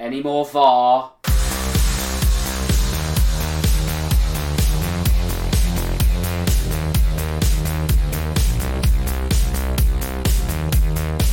Any more VAR?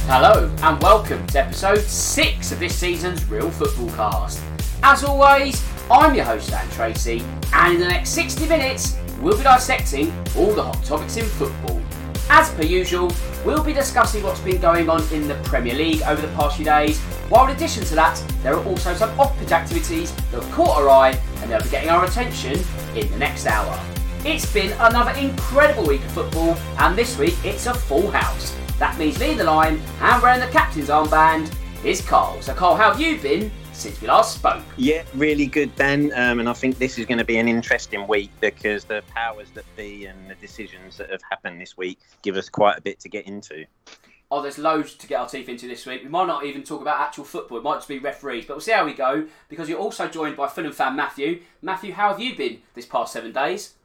Hello and welcome to episode 6 of this season's Real Football Cast. As always, I'm your host Dan Tracy, and in the next 60 minutes, we'll be dissecting all the hot topics in football. As per usual, we'll be discussing what's been going on in the Premier League over the past few days, while in addition to that, there are also some off-pitch activities that have caught our eye and they'll be getting our attention in the next hour. It's been another incredible week of football, and this week it's a full house. That means me leading the line and wearing the captain's armband is Karl. So, Karl, how have you been since we last spoke? Yeah, really good, Dan. Um, and I think this is going to be an interesting week because the powers that be and the decisions that have happened this week give us quite a bit to get into. Oh, there's loads to get our teeth into this week. We might not even talk about actual football. It might just be referees, but we'll see how we go because you're also joined by Fulham fan Matthew. Matthew, how have you been this past seven days?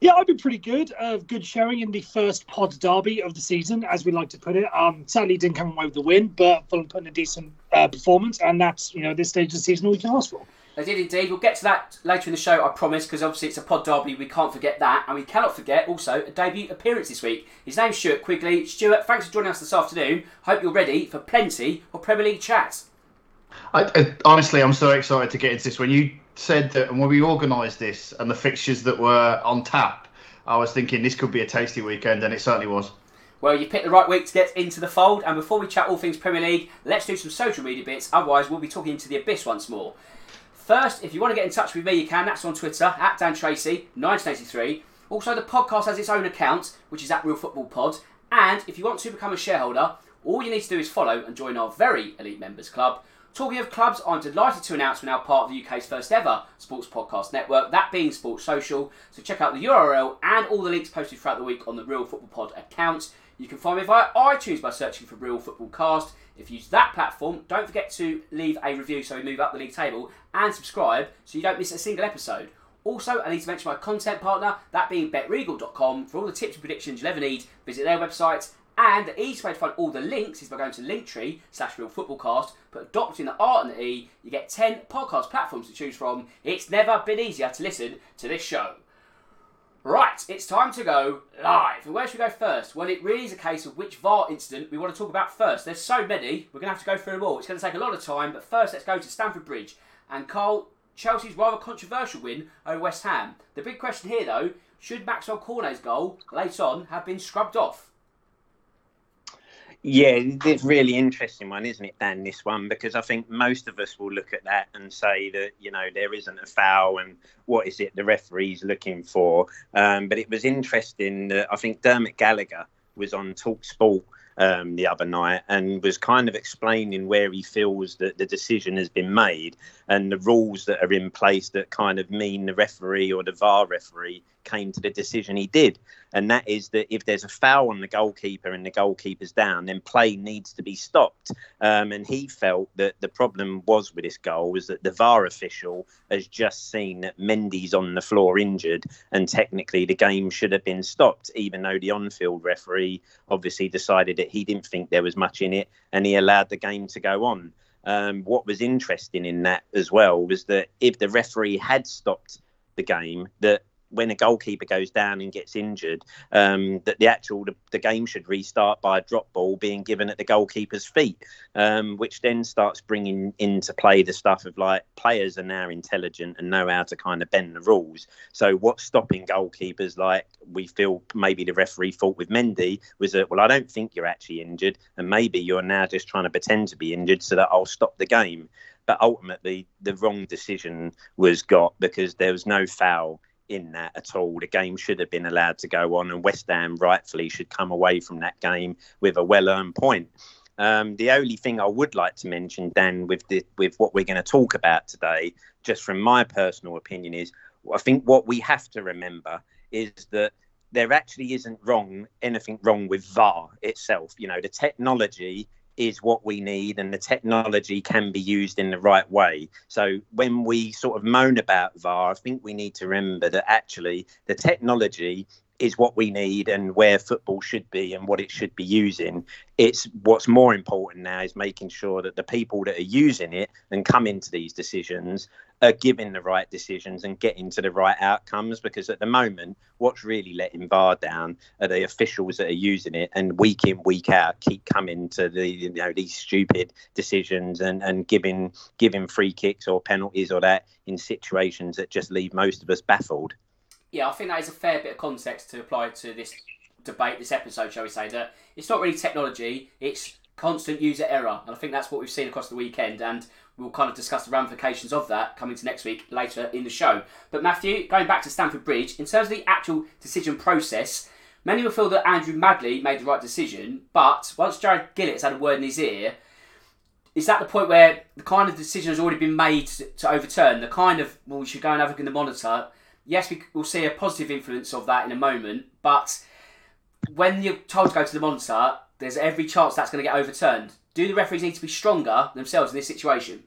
Yeah, I've been pretty good. Uh, good showing in the first pod derby of the season, as we like to put it. Um, sadly, didn't come away with the win, but Fulham put in a decent uh, performance, and that's you know this stage of the season all we can ask for. They did indeed. We'll get to that later in the show, I promise, because obviously it's a pod derby. We can't forget that. And we cannot forget also a debut appearance this week. His name's Stuart Quigley. Stuart, thanks for joining us this afternoon. Hope you're ready for plenty of Premier League chat. I, I, honestly, I'm so excited to get into this. When you said that, and when we organised this, and the fixtures that were on tap, I was thinking this could be a tasty weekend, and it certainly was. Well, you picked the right week to get into the fold. And before we chat all things Premier League, let's do some social media bits. Otherwise, we'll be talking into the abyss once more. First, if you want to get in touch with me, you can. That's on Twitter at Dan Tracy 1983. Also, the podcast has its own account, which is at Real Football Pod. And if you want to become a shareholder, all you need to do is follow and join our very elite members club. Talking of clubs, I'm delighted to announce we're now part of the UK's first ever sports podcast network, that being Sports Social. So check out the URL and all the links posted throughout the week on the Real Football Pod account. You can find me via iTunes by searching for Real Football Cast. If you use that platform, don't forget to leave a review so we move up the league table and subscribe so you don't miss a single episode. Also, I need to mention my content partner, that being betregal.com. For all the tips and predictions you'll ever need, visit their website. And the easiest way to find all the links is by going to Linktree slash Real Footballcast. Put adopting the R and the E, you get 10 podcast platforms to choose from. It's never been easier to listen to this show. Right, it's time to go live. Where should we go first? Well, it really is a case of which VAR incident we want to talk about first. There's so many, we're going to have to go through them all. It's going to take a lot of time, but first let's go to Stamford Bridge. And Karl, Chelsea's rather controversial win over West Ham. The big question here, though, should Maxwell Cornet's goal late on have been scrubbed off? Yeah, it's really interesting one, isn't it, Dan? This one because I think most of us will look at that and say that you know there isn't a foul and what is it the referee's looking for. Um, but it was interesting that I think Dermot Gallagher was on Talk Sport um, the other night and was kind of explaining where he feels that the decision has been made and the rules that are in place that kind of mean the referee or the VAR referee came to the decision he did. And that is that if there's a foul on the goalkeeper and the goalkeeper's down, then play needs to be stopped. Um, and he felt that the problem was with this goal was that the VAR official has just seen that Mendy's on the floor injured, and technically the game should have been stopped, even though the on field referee obviously decided that he didn't think there was much in it and he allowed the game to go on. Um, what was interesting in that as well was that if the referee had stopped the game, that when a goalkeeper goes down and gets injured, um, that the actual the, the, game should restart by a drop ball being given at the goalkeeper's feet, um, which then starts bringing into play the stuff of like players are now intelligent and know how to kind of bend the rules. So what's stopping goalkeepers like we feel maybe the referee thought with Mendy was that well I don't think you're actually injured and maybe you're now just trying to pretend to be injured so that I'll stop the game. But ultimately, the wrong decision was got because there was no foul in that at all. The game should have been allowed to go on, and West Ham rightfully should come away from that game with a well-earned point. Um, the only thing I would like to mention, Dan, with the, with what we're going to talk about today, just from my personal opinion, is I think what we have to remember is that there actually isn't wrong anything wrong with VAR itself. You know, the technology is what we need and the technology can be used in the right way. So when we sort of moan about VAR, I think we need to remember that actually the technology is what we need and where football should be and what it should be using. It's what's more important now is making sure that the people that are using it and come into these decisions are giving the right decisions and getting to the right outcomes. Because at the moment, what's really letting VAR down are the officials that are using it and week in week out keep coming to the you know these stupid decisions and and giving giving free kicks or penalties or that in situations that just leave most of us baffled yeah, I think that is a fair bit of context to apply to this debate, this episode, shall we say, that it's not really technology, it's constant user error. And I think that's what we've seen across the weekend. And we'll kind of discuss the ramifications of that coming to next week later in the show. But Matthew, going back to Stamford Bridge, in terms of the actual decision process, many will feel that Andrew Madley made the right decision. But once Jarred Gillett's had a word in his ear, is that the point where the kind of decision has already been made to overturn? The kind of, well, we should go and have a look in the monitor yes, we will see a positive influence of that in a moment, but when you're told to go to the monitor, there's every chance that's going to get overturned. Do the referees need to be stronger themselves in this situation?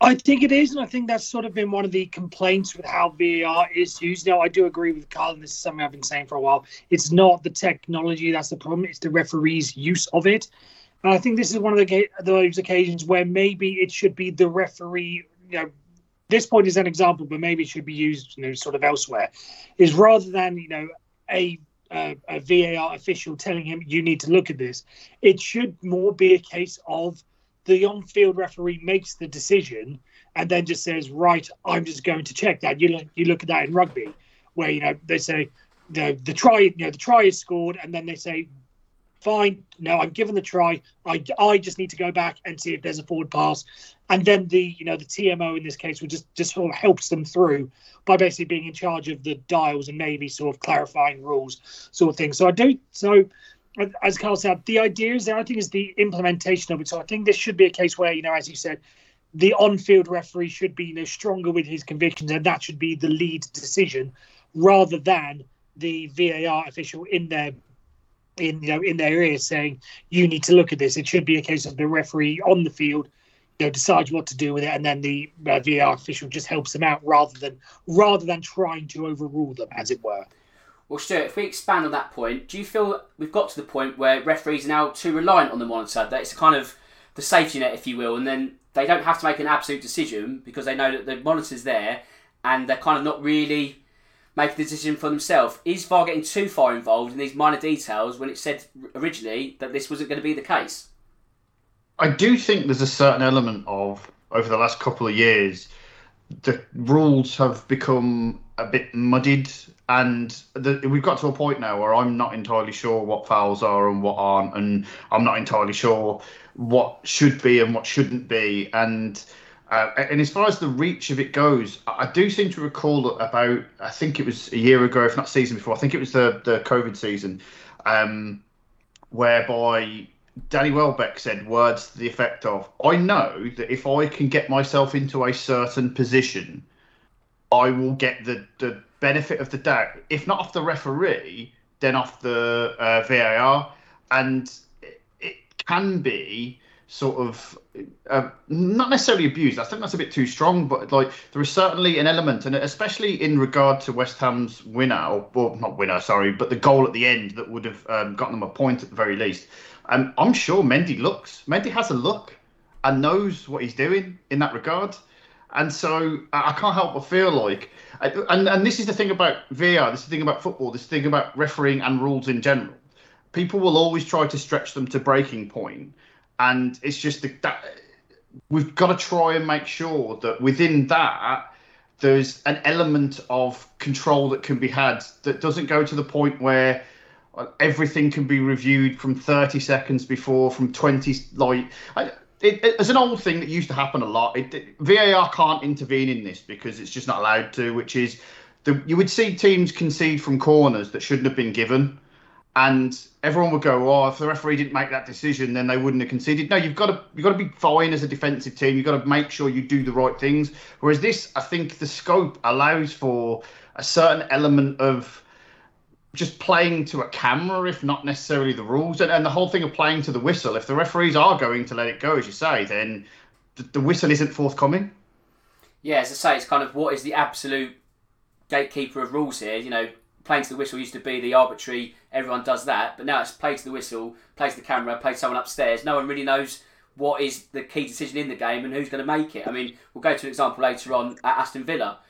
I think it is, and I think that's sort of been one of the complaints with how VAR is used. Now, I do agree with Karl, and this is something I've been saying for a while. It's not the technology that's the problem; it's the referee's use of it. And I think this is one of the those occasions where maybe it should be the referee, you know, this point is an example, but maybe it should be used, you know, sort of elsewhere. Is rather than you know a a VAR official telling him you need to look at this, it should more be a case of the on-field referee makes the decision and then just says, right, I'm just going to check that. You look, you look at that in rugby, where you know they say the the try, you know, the try is scored, and then they say fine. No, I'm given the try. I, I just need to go back and see if there's a forward pass, and then the you know the TMO in this case would just just sort of helps them through by basically being in charge of the dials and maybe sort of clarifying rules, sort of thing. So I do so. As Karl said, the idea is there. I think is the implementation of it. So I think this should be a case where you know, as you said, the on-field referee should be you know stronger with his convictions, and that should be the lead decision rather than the VAR official in their in you know in their ear saying you need to look at this. It should be a case of the referee on the field, you know, decides what to do with it, and then the uh, VAR official just helps them out rather than rather than trying to overrule them, as it were. Well, Stuart, if we expand on that point, do you feel we've got to the point where referees are now too reliant on the monitor? That it's kind of the safety net, if you will, and then they don't have to make an absolute decision because they know that the monitor's there, and they're kind of not really making a decision for themselves. Is VAR getting too far involved in these minor details when it said originally that this wasn't going to be the case? I do think there's a certain element of over the last couple of years, the rules have become a bit muddied, and the, we've got to a point now where I'm not entirely sure what fouls are and what aren't, and I'm not entirely sure what should be and what shouldn't be, and uh, and as far as the reach of it goes, I do seem to recall about I think it was a year ago, if not season before. I think it was the the COVID season, um, whereby Danny Welbeck said words to the effect of, "I know that if I can get myself into a certain position, I will get the the benefit of the doubt, if not off the referee, then off the uh, VAR, and it, it can be sort of uh, not necessarily abused. I think that's a bit too strong, but like there is certainly an element, and especially in regard to West Ham's winner, or well, not winner, sorry, but the goal at the end that would have um, gotten them a point at the very least. And I'm sure Mendy looks. Mendy has a look and knows what he's doing in that regard. And so I can't help but feel like, and and this is the thing about VAR, this is the thing about football, this is the thing about refereeing and rules in general. People will always try to stretch them to breaking point, and it's just the, that we've got to try and make sure that within that there's an element of control that can be had that doesn't go to the point where uh, everything can be reviewed from 30 seconds before from 20 like I, it, it, it's an old thing that used to happen a lot. It, VAR can't intervene in this because it's just not allowed to. Which is, the, you would see teams concede from corners that shouldn't have been given, and everyone would go, "Oh, if the referee didn't make that decision, then they wouldn't have conceded." No, you've got to you've got to be fine as a defensive team. You've got to make sure you do the right things. Whereas this, I think, the scope allows for a certain element of just playing to a camera, if not necessarily the rules, and, and the whole thing of playing to the whistle. If the referees are going to let it go, as you say, then the, the whistle isn't forthcoming. Yeah, as I say, it's kind of what is the absolute gatekeeper of rules here. You know, playing to the whistle used to be the arbitrary, everyone does that, but now it's play to the whistle, play to the camera, play to someone upstairs. No one really knows what is the key decision in the game and who's going to make it. I mean, we'll go to an example later on at Aston Villa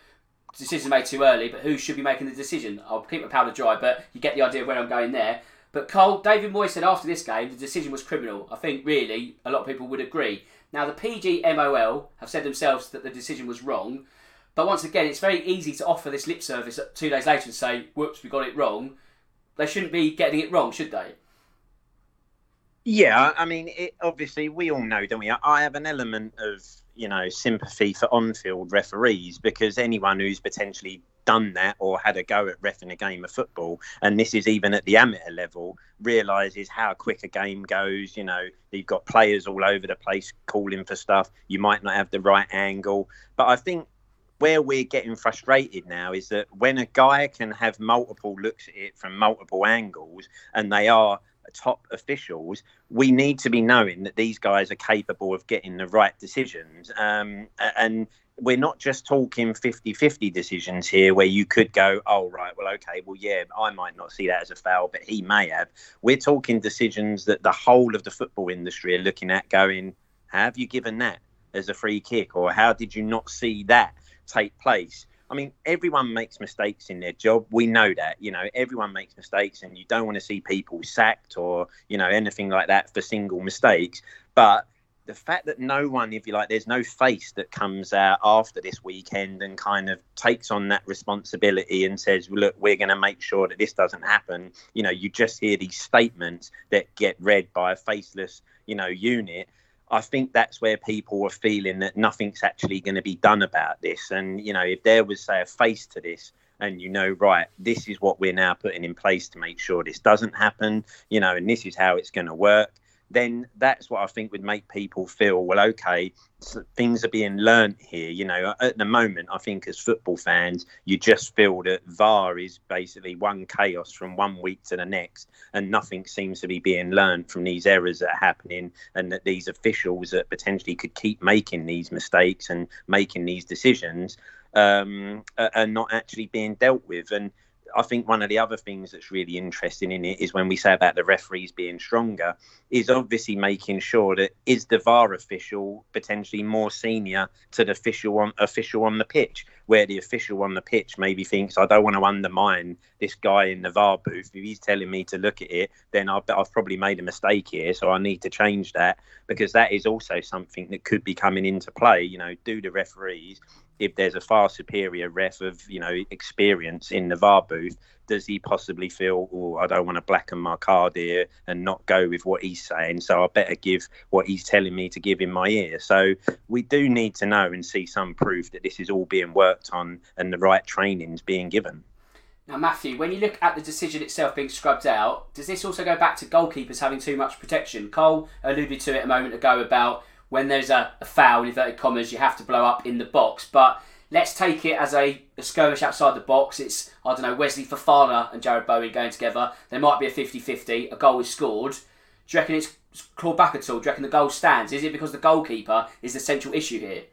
decision made too early, but who should be making the decision? I'll keep my powder dry, but you get the idea of where I'm going there. But Karl, David Moyes said after this game the decision was criminal. I think really a lot of people would agree. Now the PGMOL have said themselves that the decision was wrong, but once again it's very easy to offer this lip service two days later and say, "Whoops, we got it wrong." They shouldn't be getting it wrong, should they? Yeah, I mean, it, obviously we all know, don't we? I have an element of you know sympathy for on-field referees because anyone who's potentially done that or had a go at refing a game of football and this is even at the amateur level realizes how quick a game goes. You know you've got players all over the place calling for stuff. You might not have the right angle. But i think where we're getting frustrated now is that when a guy can have multiple looks at it from multiple angles and they are top officials, we need to be knowing that these guys are capable of getting the right decisions. Um, and we're not just talking 50 50 decisions here where you could go, oh, right, well, okay, well, yeah, I might not see that as a foul, but he may have. We're talking decisions that the whole of the football industry are looking at going, have you given that as a free kick? Or how did you not see that take place? I mean, everyone makes mistakes in their job. We know that, you know, everyone makes mistakes, and you don't want to see people sacked or, you know, anything like that for single mistakes. But the fact that no one, if you like, there's no face that comes out after this weekend and kind of takes on that responsibility and says, look, we're going to make sure that this doesn't happen. You know, you just hear these statements that get read by a faceless, you know, unit. I think that's where people are feeling that nothing's actually going to be done about this. And, you know, if there was, say, a face to this, and you know, right, this is what we're now putting in place to make sure this doesn't happen, you know, and this is how it's going to work then that's what I think would make people feel, well, okay, things are being learnt here. You know, at the moment, I think as football fans, you just feel that VAR is basically one chaos from one week to the next, and nothing seems to be being learnt from these errors that are happening, and that these officials that potentially could keep making these mistakes and making these decisions um, are not actually being dealt with. And I think one of the other things that's really interesting in it is when we say about the referees being stronger, is obviously making sure that is the VAR official potentially more senior to the official on official on the pitch, where the official on the pitch maybe thinks I don't want to undermine this guy in the VAR booth. If he's telling me to look at it, then I've, I've probably made a mistake here, so I need to change that because that is also something that could be coming into play. You know, do the referees if there's a far superior ref of you know experience in the VAR booth, does he possibly feel, oh, I don't want to blacken my card here and not go with what he's saying, so I better give what he's telling me to give in my ear. So we do need to know and see some proof that this is all being worked on and the right training's being given. Now, Matthew, when you look at the decision itself being scrubbed out, does this also go back to goalkeepers having too much protection? Karl alluded to it a moment ago about when there's a, a foul, in inverted commas, you have to blow up in the box. But let's take it as a, a skirmish outside the box. It's, I don't know, Wesley Fofana and Jarrod Bowen going together. There might be a 50 50, a goal is scored. Do you reckon it's clawed back at all? Do you reckon the goal stands? Is it because the goalkeeper is the central issue here?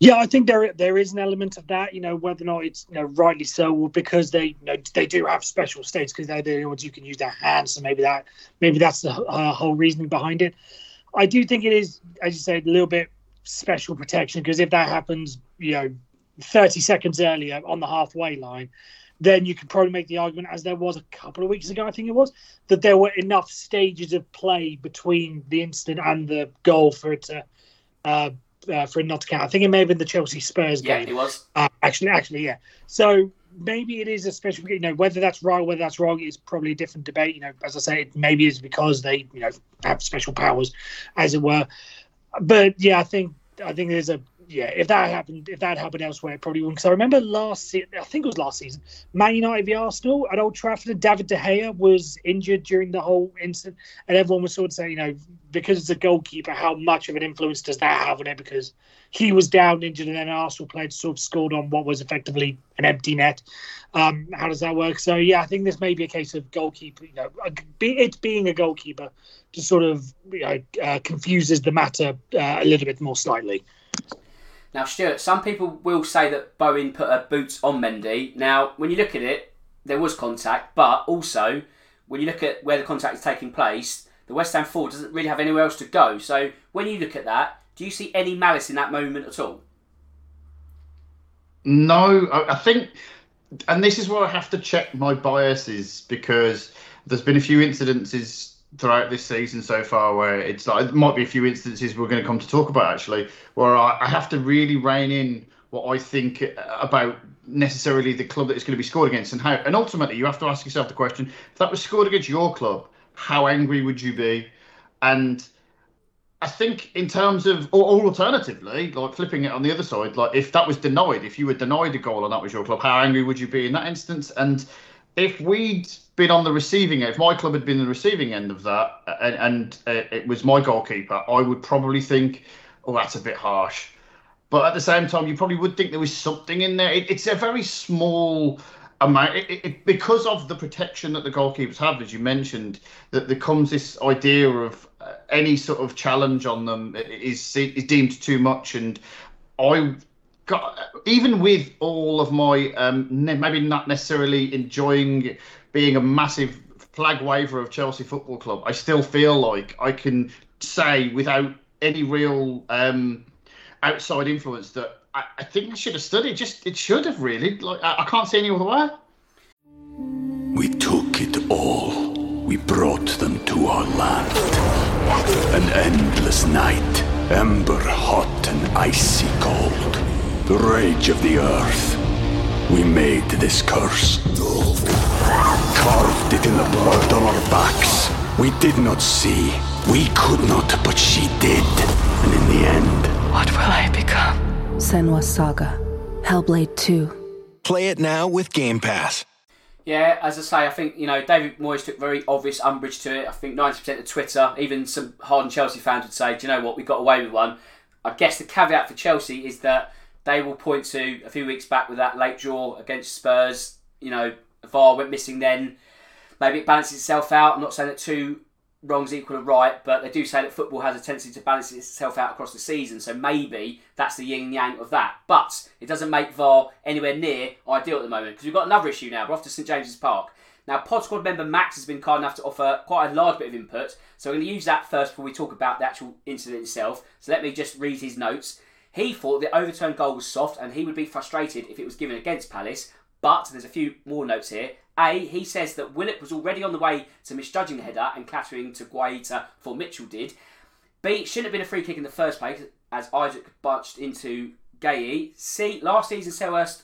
Yeah, I think there there is an element of that. You know, whether or not it's you know rightly so, or because they you know they do have special states because they're the ones you can use their hands. So maybe that maybe that's the uh, whole reasoning behind it. I do think it is, as you said, a little bit special protection because if that happens, you know, 30 seconds earlier on the halfway line, then you could probably make the argument, as there was a couple of weeks ago, I think it was, that there were enough stages of play between the incident and the goal for it to uh, uh, for it not to count. I think it may have been the Chelsea Spurs game. Yeah, it was. Uh, actually, actually, yeah. So maybe it is a special. You know, whether that's right, whether that's wrong, is probably a different debate. You know, as I say, maybe it's because they, you know, have special powers, as it were. But yeah, I think I think there's a yeah. If that happened, if that happened elsewhere, it probably wouldn't. Because I remember last, se- I think it was last season, Man United v Arsenal at Old Trafford. David De Gea was injured during the whole incident, and everyone was sort of saying, you know, because it's a goalkeeper, how much of an influence does that have on it? Because he was down injured, and then Arsenal player sort of scored on what was effectively an empty net. Um, how does that work? So yeah, I think this may be a case of goalkeeper. You know, it being a goalkeeper just sort of you know, uh, confuses the matter uh, a little bit more slightly. Now, Stuart, some people will say that Bowen put her boots on Mendy. Now, when you look at it, there was contact, but also when you look at where the contact is taking place, the West Ham forward doesn't really have anywhere else to go. So when you look at that, do you see any malice in that moment at all? No, I, think, and this is where I have to check my biases because there's been a few incidences throughout this season so far where it's like it might be a few instances we're going to come to talk about actually where I, I have to really rein in what I think about necessarily the club that it's going to be scored against and how and ultimately you have to ask yourself the question if that was scored against your club how angry would you be and I think in terms of, or, or alternatively, like flipping it on the other side, like if that was denied, if you were denied a goal and that was your club, how angry would you be in that instance? And if we'd been on the receiving end, if my club had been the receiving end of that, and, and uh, it was my goalkeeper, I would probably think, oh, that's a bit harsh. But at the same time, you probably would think there was something in there. It, it's a very small amount it, it, because of the protection that the goalkeepers have, as you mentioned. That there comes this idea of uh, any sort of challenge on them is is deemed too much, and I. Got, even with all of my um, ne- maybe not necessarily enjoying being a massive flag waver of Chelsea Football Club, I still feel like I can say without any real um, outside influence that I, I think I should have studied. Just it should have really. Like I, I can't see any other way. We took it all. We brought them to our land. An endless night, ember hot and icy cold. The rage of the earth. We made this curse. Carved it in the blood on our backs. We did not see. We could not, but she did. And in the end, What will I become? Senua's Saga. Hellblade 2. Play it now with Game Pass. Yeah, as I say, I think you know David Moyes took very obvious umbrage to it. I think ninety percent of Twitter, even some hardened Chelsea fans would say, "Do you know what? We got away with one." I guess the caveat for Chelsea is that they will point to a few weeks back with that late draw against Spurs. You know, VAR went missing then. Maybe it balances itself out. I'm not saying that two wrongs equal a right, but they do say that football has a tendency to balance itself out across the season. So maybe that's the yin and yang of that. But it doesn't make VAR anywhere near ideal at the moment because we've got another issue now. We're off to St James's Park. Now, Pod Squad member Max has been kind enough to offer quite a large bit of input. So we're going to use that first before we talk about the actual incident itself. So let me just read his notes. He thought the overturned goal was soft and he would be frustrated if it was given against Palace. But there's a few more notes here. A, he says that Willock was already on the way to misjudging the header and clattering to Guaita before Mitchell did. B, shouldn't have been a free kick in the first place as Isak bunched into Guehi. C, last season Selhurst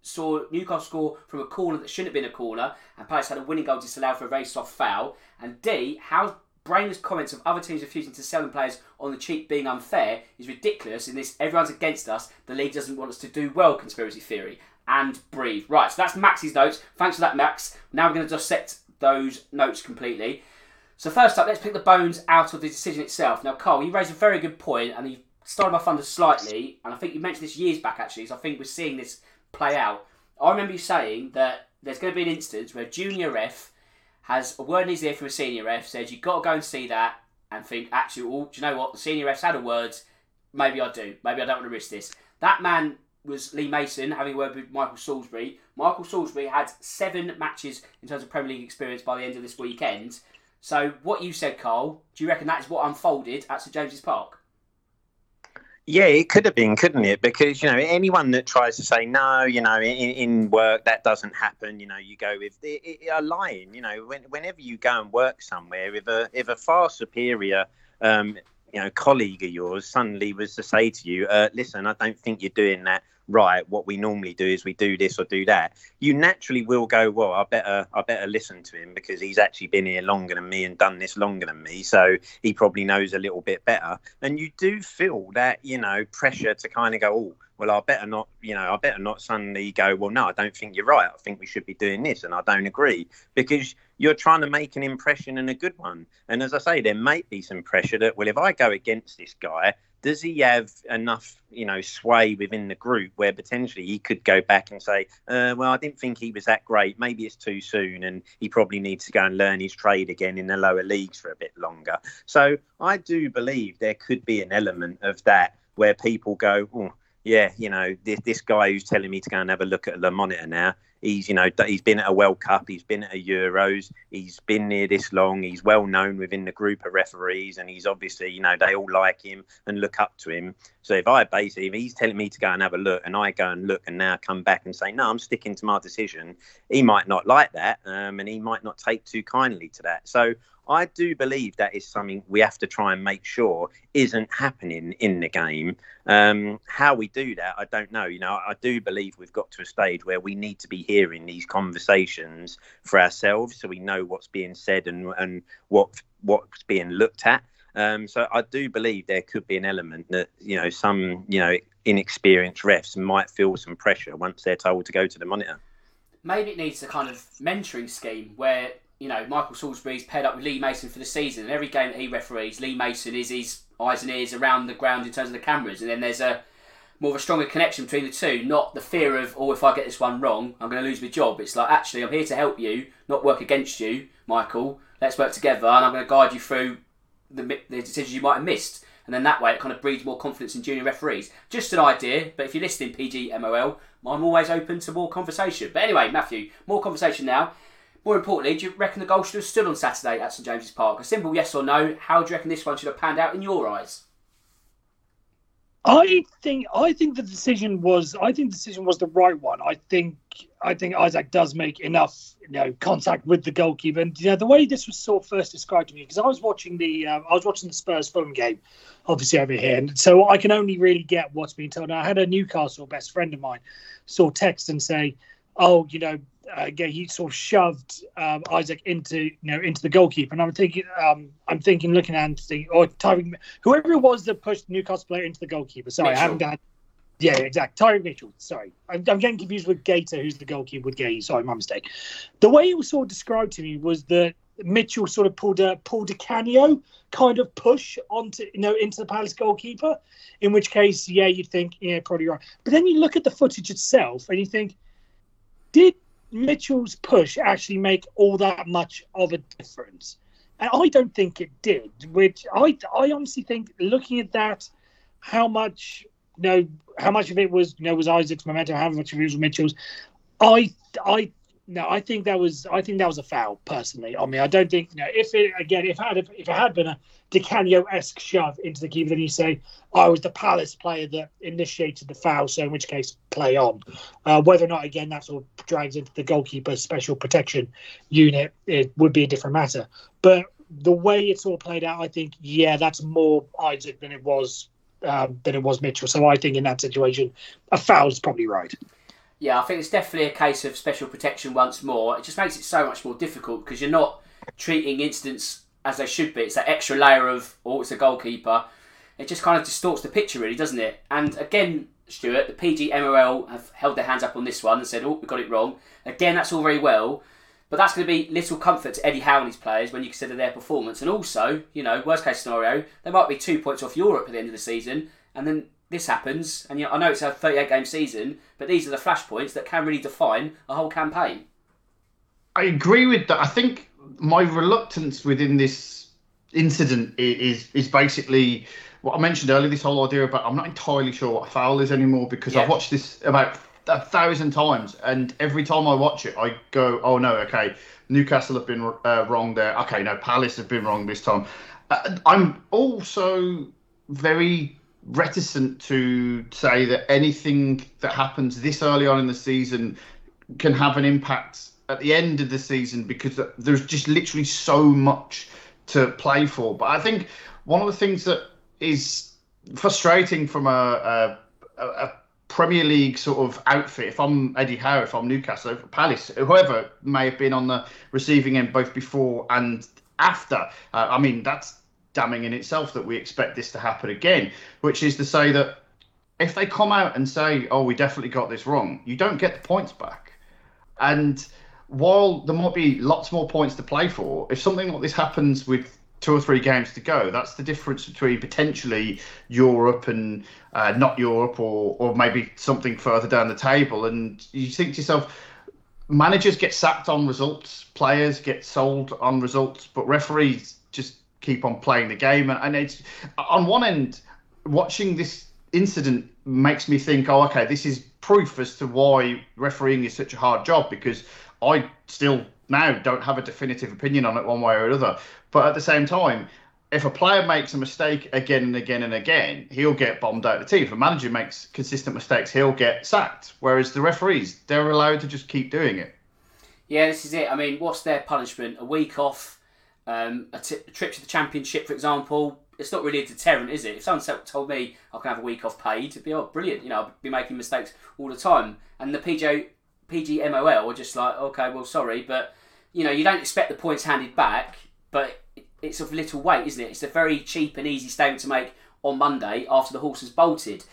saw Newcastle score from a corner that shouldn't have been a corner and Palace had a winning goal disallowed for a very soft foul. And D, how brainless comments of other teams refusing to sell them players on the cheap being unfair is ridiculous in this everyone's against us, the league doesn't want us to do well conspiracy theory. And breathe. Right, so that's Max's notes. Thanks for that, Max. Now we're going to dissect those notes completely. So first up, let's pick the bones out of the decision itself. Now, Karl, you raised a very good point, and you started my thunder slightly, and I think you mentioned this years back actually, so I think we're seeing this play out. I remember you saying that there's going to be an instance where junior ref has a word in his ear from a senior ref, says you've got to go and see that, and think, actually, do you know what? The senior ref's had a word, maybe I do. Maybe I don't want to risk this. That man was Lee Mason having a word with Michael Salisbury. Michael Salisbury had seven matches in terms of Premier League experience by the end of this weekend. So, what you said, Karl, do you reckon that is what unfolded at St James's Park? Yeah, it could have been, couldn't it? Because you know, anyone that tries to say no, you know, in, in work that doesn't happen. You know, you go with it, it, are lying. You know, when, whenever you go and work somewhere, if a if a far superior um, you know colleague of yours suddenly was to say to you, uh, "Listen, I don't think you're doing that right. What we normally do is we do this or do that." You naturally will go, "Well, I better I better listen to him because he's actually been here longer than me and done this longer than me, so he probably knows a little bit better." And you do feel that you know pressure to kind of go, "Oh." Well, I better not, you know, I better not suddenly go, well, no, I don't think you're right. I think we should be doing this, and I don't agree because you're trying to make an impression and a good one. And as I say, there might be some pressure that, well, if I go against this guy, does he have enough, you know, sway within the group where potentially he could go back and say, uh, well, I didn't think he was that great. Maybe it's too soon, and he probably needs to go and learn his trade again in the lower leagues for a bit longer. So I do believe there could be an element of that where people go, oh, yeah, you know, this, this guy who's telling me to go and have a look at the monitor now, he's, you know, he's been at a World Cup, he's been at a Euros, he's been near this long, he's well known within the group of referees, and he's obviously, you know, they all like him and look up to him. So if I basically, if he's telling me to go and have a look, and I go and look and now come back and say, no, I'm sticking to my decision, he might not like that, um, and he might not take too kindly to that. So I do believe that is something we have to try and make sure isn't happening in the game. Um, how we do that, I don't know. You know, I do believe we've got to a stage where we need to be hearing these conversations for ourselves, so we know what's being said and and what what's being looked at. Um, so I do believe there could be an element that you know some you know inexperienced refs might feel some pressure once they're told to go to the monitor. Maybe it needs a kind of mentoring scheme where you know, Michael Salisbury's paired up with Lee Mason for the season, and every game that he referees, Lee Mason is his eyes and ears around the ground in terms of the cameras, and then there's a more of a stronger connection between the two, not the fear of, oh, if I get this one wrong, I'm going to lose my job. It's like, actually, I'm here to help you, not work against you, Michael. Let's work together, and I'm going to guide you through the, the decisions you might have missed. And then that way, it kind of breeds more confidence in junior referees. Just an idea, but if you're listening, PG MOL, I'm always open to more conversation. But anyway, Matthew, more conversation now. More importantly, do you reckon the goal should have stood on Saturday at St James's Park? A simple yes or no. How do you reckon this one should have panned out in your eyes? I think I think the decision was I think the decision was the right one. I think I think Isak does make enough you know contact with the goalkeeper, and you know the way this was sort of first described to me because I was watching the uh, I was watching the Spurs Fulham game, obviously over here, and so I can only really get what's being told. I had a Newcastle best friend of mine sort of text and say, "Oh, you know, uh, again, he sort of shoved um, Isak into you know into the goalkeeper, and I'm thinking, um, I'm thinking, looking at Anthony or Tyrick, whoever it was that pushed Newcastle player into the goalkeeper. Sorry, Mitchell. I haven't got. Yeah, exactly. Tyrick Mitchell. Sorry, I'm, I'm, getting confused with Guaita, who's the goalkeeper with Guehi. Sorry, my mistake. The way it was sort of described to me was that Mitchell sort of pulled a pulled a Canio kind of push onto you know into the Palace goalkeeper. In which case, yeah, you'd think yeah, probably right. But then you look at the footage itself and you think, did Mitchell's push actually make all that much of a difference? And I don't think it did. Which I I honestly think, looking at that, how much you know, how much of it was you know was Isak's momentum, how much of it was Mitchell's. I I no, I think that was I think that was a foul personally. I mean, I don't think you know if it again if it had if it had been a Di Canio esque shove into the keeper, then you say I was the Palace player that initiated the foul, so in which case play on. Uh, whether or not again that sort of drags into the goalkeeper special protection unit, it would be a different matter. But the way it's all played out, I think yeah, that's more Isak than it was um, than it was Mitchell. So I think in that situation, a foul is probably right. Yeah, I think it's definitely a case of special protection once more. It just makes it so much more difficult because you're not treating incidents as they should be. It's that extra layer of, oh, it's a goalkeeper. It just kind of distorts the picture, really, doesn't it? And again, Stuart, the PG MOL have held their hands up on this one and said, oh, we got it wrong. Again, that's all very well. But that's going to be little comfort to Eddie Howe and his players when you consider their performance. And also, you know, worst case scenario, they might be two points off Europe at the end of the season and then this happens, and you know, I know it's a 38 game season, but these are the flashpoints that can really define a whole campaign. I agree with that. I think my reluctance within this incident is is basically what I mentioned earlier. This whole idea about I'm not entirely sure what a foul is anymore because Yeah. I've watched this about a thousand times, and every time I watch it, I go, "Oh no, okay, Newcastle have been uh, wrong there. Okay, no, Palace have been wrong this time." Uh, I'm also very reticent to say that anything that happens this early on in the season can have an impact at the end of the season because there's just literally so much to play for. But I think one of the things that is frustrating from a, a, a Premier League sort of outfit, if I'm Eddie Howe, if I'm Newcastle, Palace, whoever may have been on the receiving end both before and after, uh, I mean, that's damning in itself that we expect this to happen again, which is to say that if they come out and say, "Oh, we definitely got this wrong," you don't get the points back. And while there might be lots more points to play for, if something like this happens with two or three games to go, that's the difference between potentially Europe and uh, not Europe, or or maybe something further down the table. And you think to yourself, managers get sacked on results, players get sold on results, but referees keep on playing the game. And, and it's on one end, watching this incident makes me think, oh, okay, this is proof as to why refereeing is such a hard job because I still now don't have a definitive opinion on it one way or another. But at the same time, if a player makes a mistake again and again and again, he'll get bombed out of the team. If a manager makes consistent mistakes, he'll get sacked. Whereas the referees, they're allowed to just keep doing it. Yeah, this is it. I mean, what's their punishment? A week off, um, a, t- a trip to the championship, for example. It's not really a deterrent, is it? If someone told me I can have a week off paid, it'd be oh, brilliant. You know, I'd be making mistakes all the time. And the PJ, PGMOL are just like, okay, well, sorry, but you know, you don't expect the points handed back, but it's of little weight, isn't it? It's a very cheap and easy statement to make on Monday after the horse has bolted.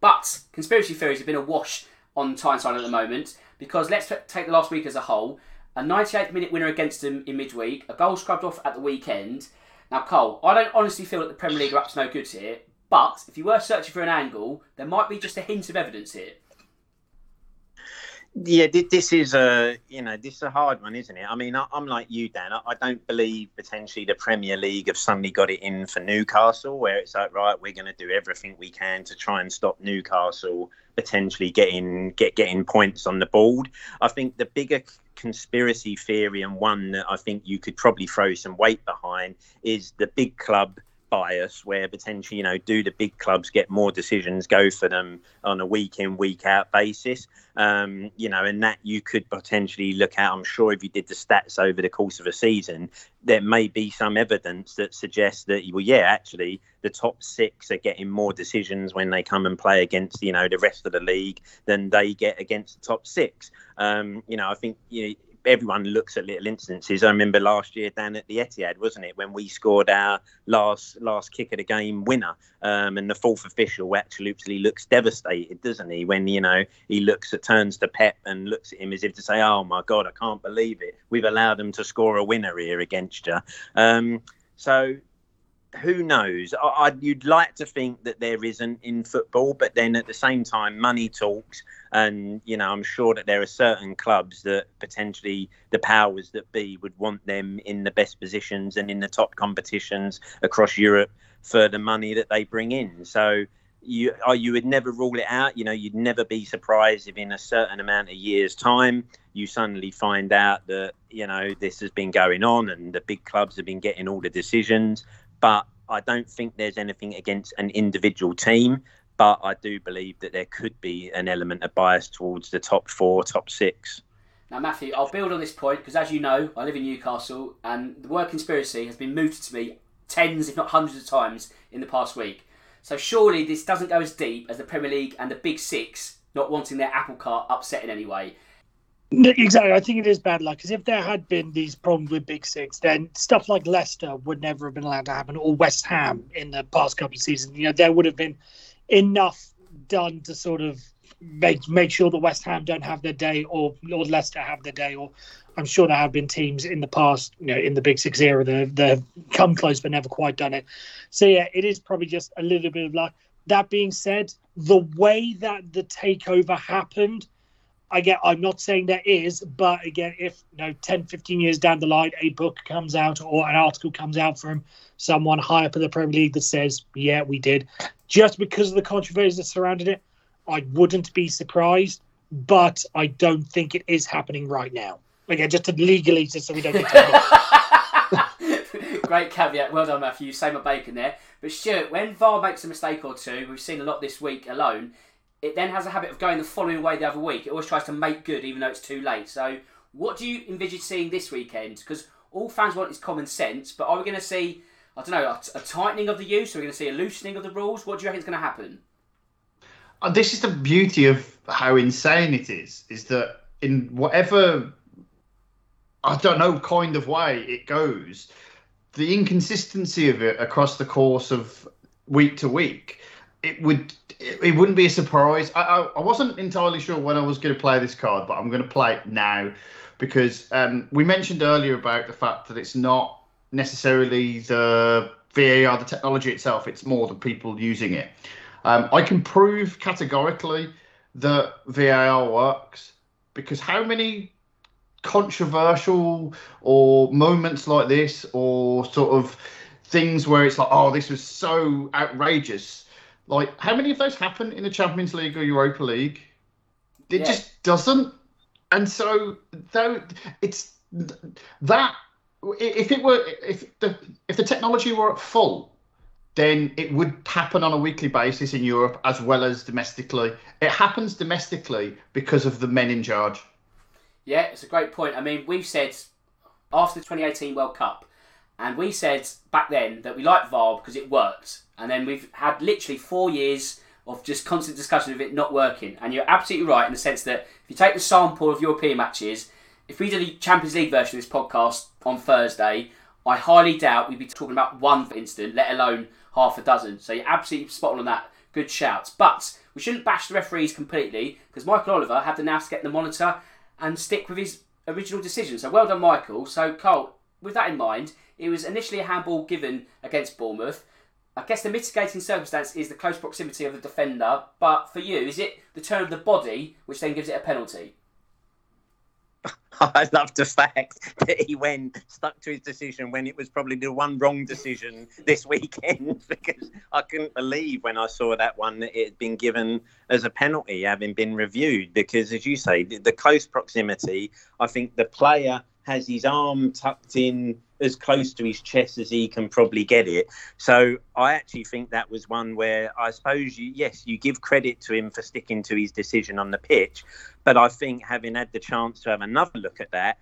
But conspiracy theories have been awash on Tyneside at the moment because let's take the last week as a whole. A 98 minute winner against them in midweek, a goal scrubbed off at the weekend. Now, Karl, I don't honestly feel that the Premier League are up to no good here, but if you were searching for an angle, there might be just a hint of evidence here. Yeah, this is a you know this is a hard one, isn't it? I mean, I'm like you, Dan. I don't believe potentially the Premier League have suddenly got it in for Newcastle, where it's like right, we're going to do everything we can to try and stop Newcastle potentially getting get getting points on the board. I think the bigger conspiracy theory and one that I think you could probably throw some weight behind is the big club bias where potentially you know do the big clubs get more decisions go for them on a week in week out basis? Um, you know and that you could potentially look at i'm sure if you did the stats over the course of a season there may be some evidence that suggests that well yeah actually the top six are getting more decisions when they come and play against you know the rest of the league than they get against the top six. Um, you know i think you know, everyone looks at little instances. I remember last year down at the Etihad, wasn't it, when we scored our last last kick of the game winner, um, and the fourth official absolutely looks devastated, doesn't he? When you know he looks at turns to Pep and looks at him as if to say, "Oh my God, I can't believe it. We've allowed them to score a winner here against you." Um, so who knows? I, I, you'd like to think that there isn't in football, but then at the same time, money talks, and you know, I'm sure that there are certain clubs that potentially the powers that be would want them in the best positions and in the top competitions across Europe for the money that they bring in. So. You, you would never rule it out. You know, you'd never be surprised if in a certain amount of years' time you suddenly find out that you know this has been going on and the big clubs have been getting all the decisions but I don't think there's anything against an individual team. But I do believe that there could be an element of bias towards the top four, top six. Now, Matthew, I'll build on this point because, as you know, I live in Newcastle and the word conspiracy has been mooted to me tens, if not hundreds of times in the past week. So, surely this doesn't go as deep as the Premier League and the Big Six not wanting their apple cart upset in any way. Exactly. I think it is bad luck because if there had been these problems with Big Six, then stuff like Leicester would never have been allowed to happen, or West Ham in the past couple of seasons. You know, there would have been enough done to sort of make make sure that West Ham don't have their day, or or Leicester have their day, or I'm sure there have been teams in the past, you know, in the Big Six era, that they've come close but never quite done it. So yeah, it is probably just a little bit of luck. That being said, the way that the takeover happened, again, I'm not saying there is, but again, if you know, 10, 15 years down the line, a book comes out or an article comes out from someone high up in the Premier League that says, yeah, we did, just because of the controversy that surrounded it, I wouldn't be surprised, but I don't think it is happening right now. Again, just to legally, just so we don't get to Great caveat. Well done, Matthew. You saved my bacon there. But Stuart, when VAR makes a mistake or two, we've seen a lot this week alone, it then has a habit of going the following way the other week. It always tries to make good even though it's too late. So what do you envisage seeing this weekend? Because all fans want is common sense, but are we going to see, I don't know, a, a tightening of the use? Are we going to see a loosening of the rules? What do you reckon is going to happen? Uh, this is the beauty of how insane it is, is that in whatever, I don't know, kind of way it goes, the inconsistency of it across the course of week to week, it would it, wouldn't be a surprise. I, I, I wasn't entirely sure when I was going to play this card, but I'm going to play it now because um, we mentioned earlier about the fact that it's not necessarily the VAR, the technology itself, it's more the people using it. Um, I can prove categorically that VAR works because how many controversial or moments like this or sort of things where it's like, oh, this was so outrageous. Like, how many of those happen in the Champions League or Europa League? It yeah. just doesn't. And so, though, it's that if it were if the if the technology were at full, then it would happen on a weekly basis in Europe as well as domestically. It happens domestically because of the men in charge. Yeah, it's a great point. I mean, we've said after the 2018 World Cup, and we said back then that we liked VAR because it worked. And then we've had literally four years of just constant discussion of it not working. And you're absolutely right in the sense that if you take the sample of European matches, if we did a Champions League version of this podcast on Thursday, I highly doubt we'd be talking about one, incident, let alone half a dozen. So you're absolutely spot on that. Good shouts. But we shouldn't bash the referees completely because Michael Oliver had the now to get the monitor and stick with his original decision. So well done, Michael. So Karl, with that in mind, it was initially a handball given against Bournemouth. I guess the mitigating circumstance is the close proximity of the defender, but for you, is it the turn of the body which then gives it a penalty? I love the fact that he went stuck to his decision when it was probably the one wrong decision this weekend because I couldn't believe when I saw that one that it had been given as a penalty having been reviewed because as you say the, the close proximity I think the player has his arm tucked in as close to his chest as he can probably get it. So I actually think that was one where I suppose you, yes, you give credit to him for sticking to his decision on the pitch, but I think having had the chance to have another look at that,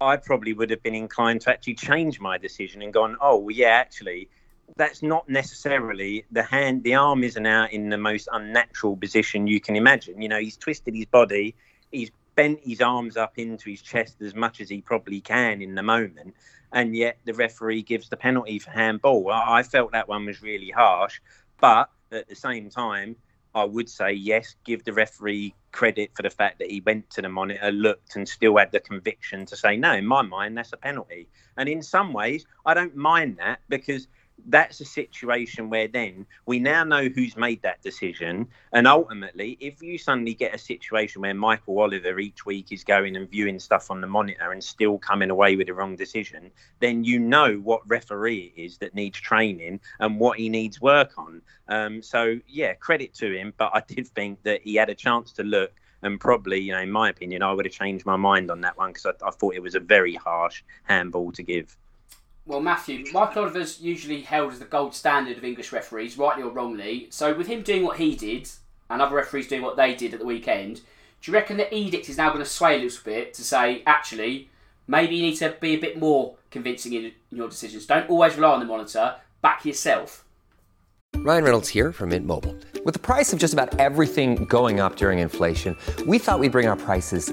I probably would have been inclined to actually change my decision and gone, oh well, yeah, actually. That's not necessarily the hand. The arm isn't out in the most unnatural position you can imagine. You know, he's twisted his body, he's bent his arms up into his chest as much as he probably can in the moment and yet the referee gives the penalty for handball. I, I felt that one was really harsh, but at the same time, I would say yes, give the referee credit for the fact that he went to the monitor, looked, and still had the conviction to say, no, in my mind, that's a penalty. And in some ways, I don't mind that because that's a situation where then we now know who's made that decision. And ultimately, if you suddenly get a situation where Michael Oliver each week is going and viewing stuff on the monitor and still coming away with the wrong decision, then you know what referee it is that needs training and what he needs work on. Um, so, yeah, credit to him. But I did think that he had a chance to look. And probably, you know, in my opinion, I would have changed my mind on that one because I, I thought it was a very harsh handball to give. Well, Matthew, Michael Oliver's usually held as the gold standard of English referees, rightly or wrongly. So, with him doing what he did and other referees doing what they did at the weekend, do you reckon the edict is now going to sway a little bit to say, actually, maybe you need to be a bit more convincing in, in your decisions? Don't always rely on the monitor, back yourself. Ryan Reynolds here from Mint Mobile. With the price of just about everything going up during inflation, we thought we'd bring our prices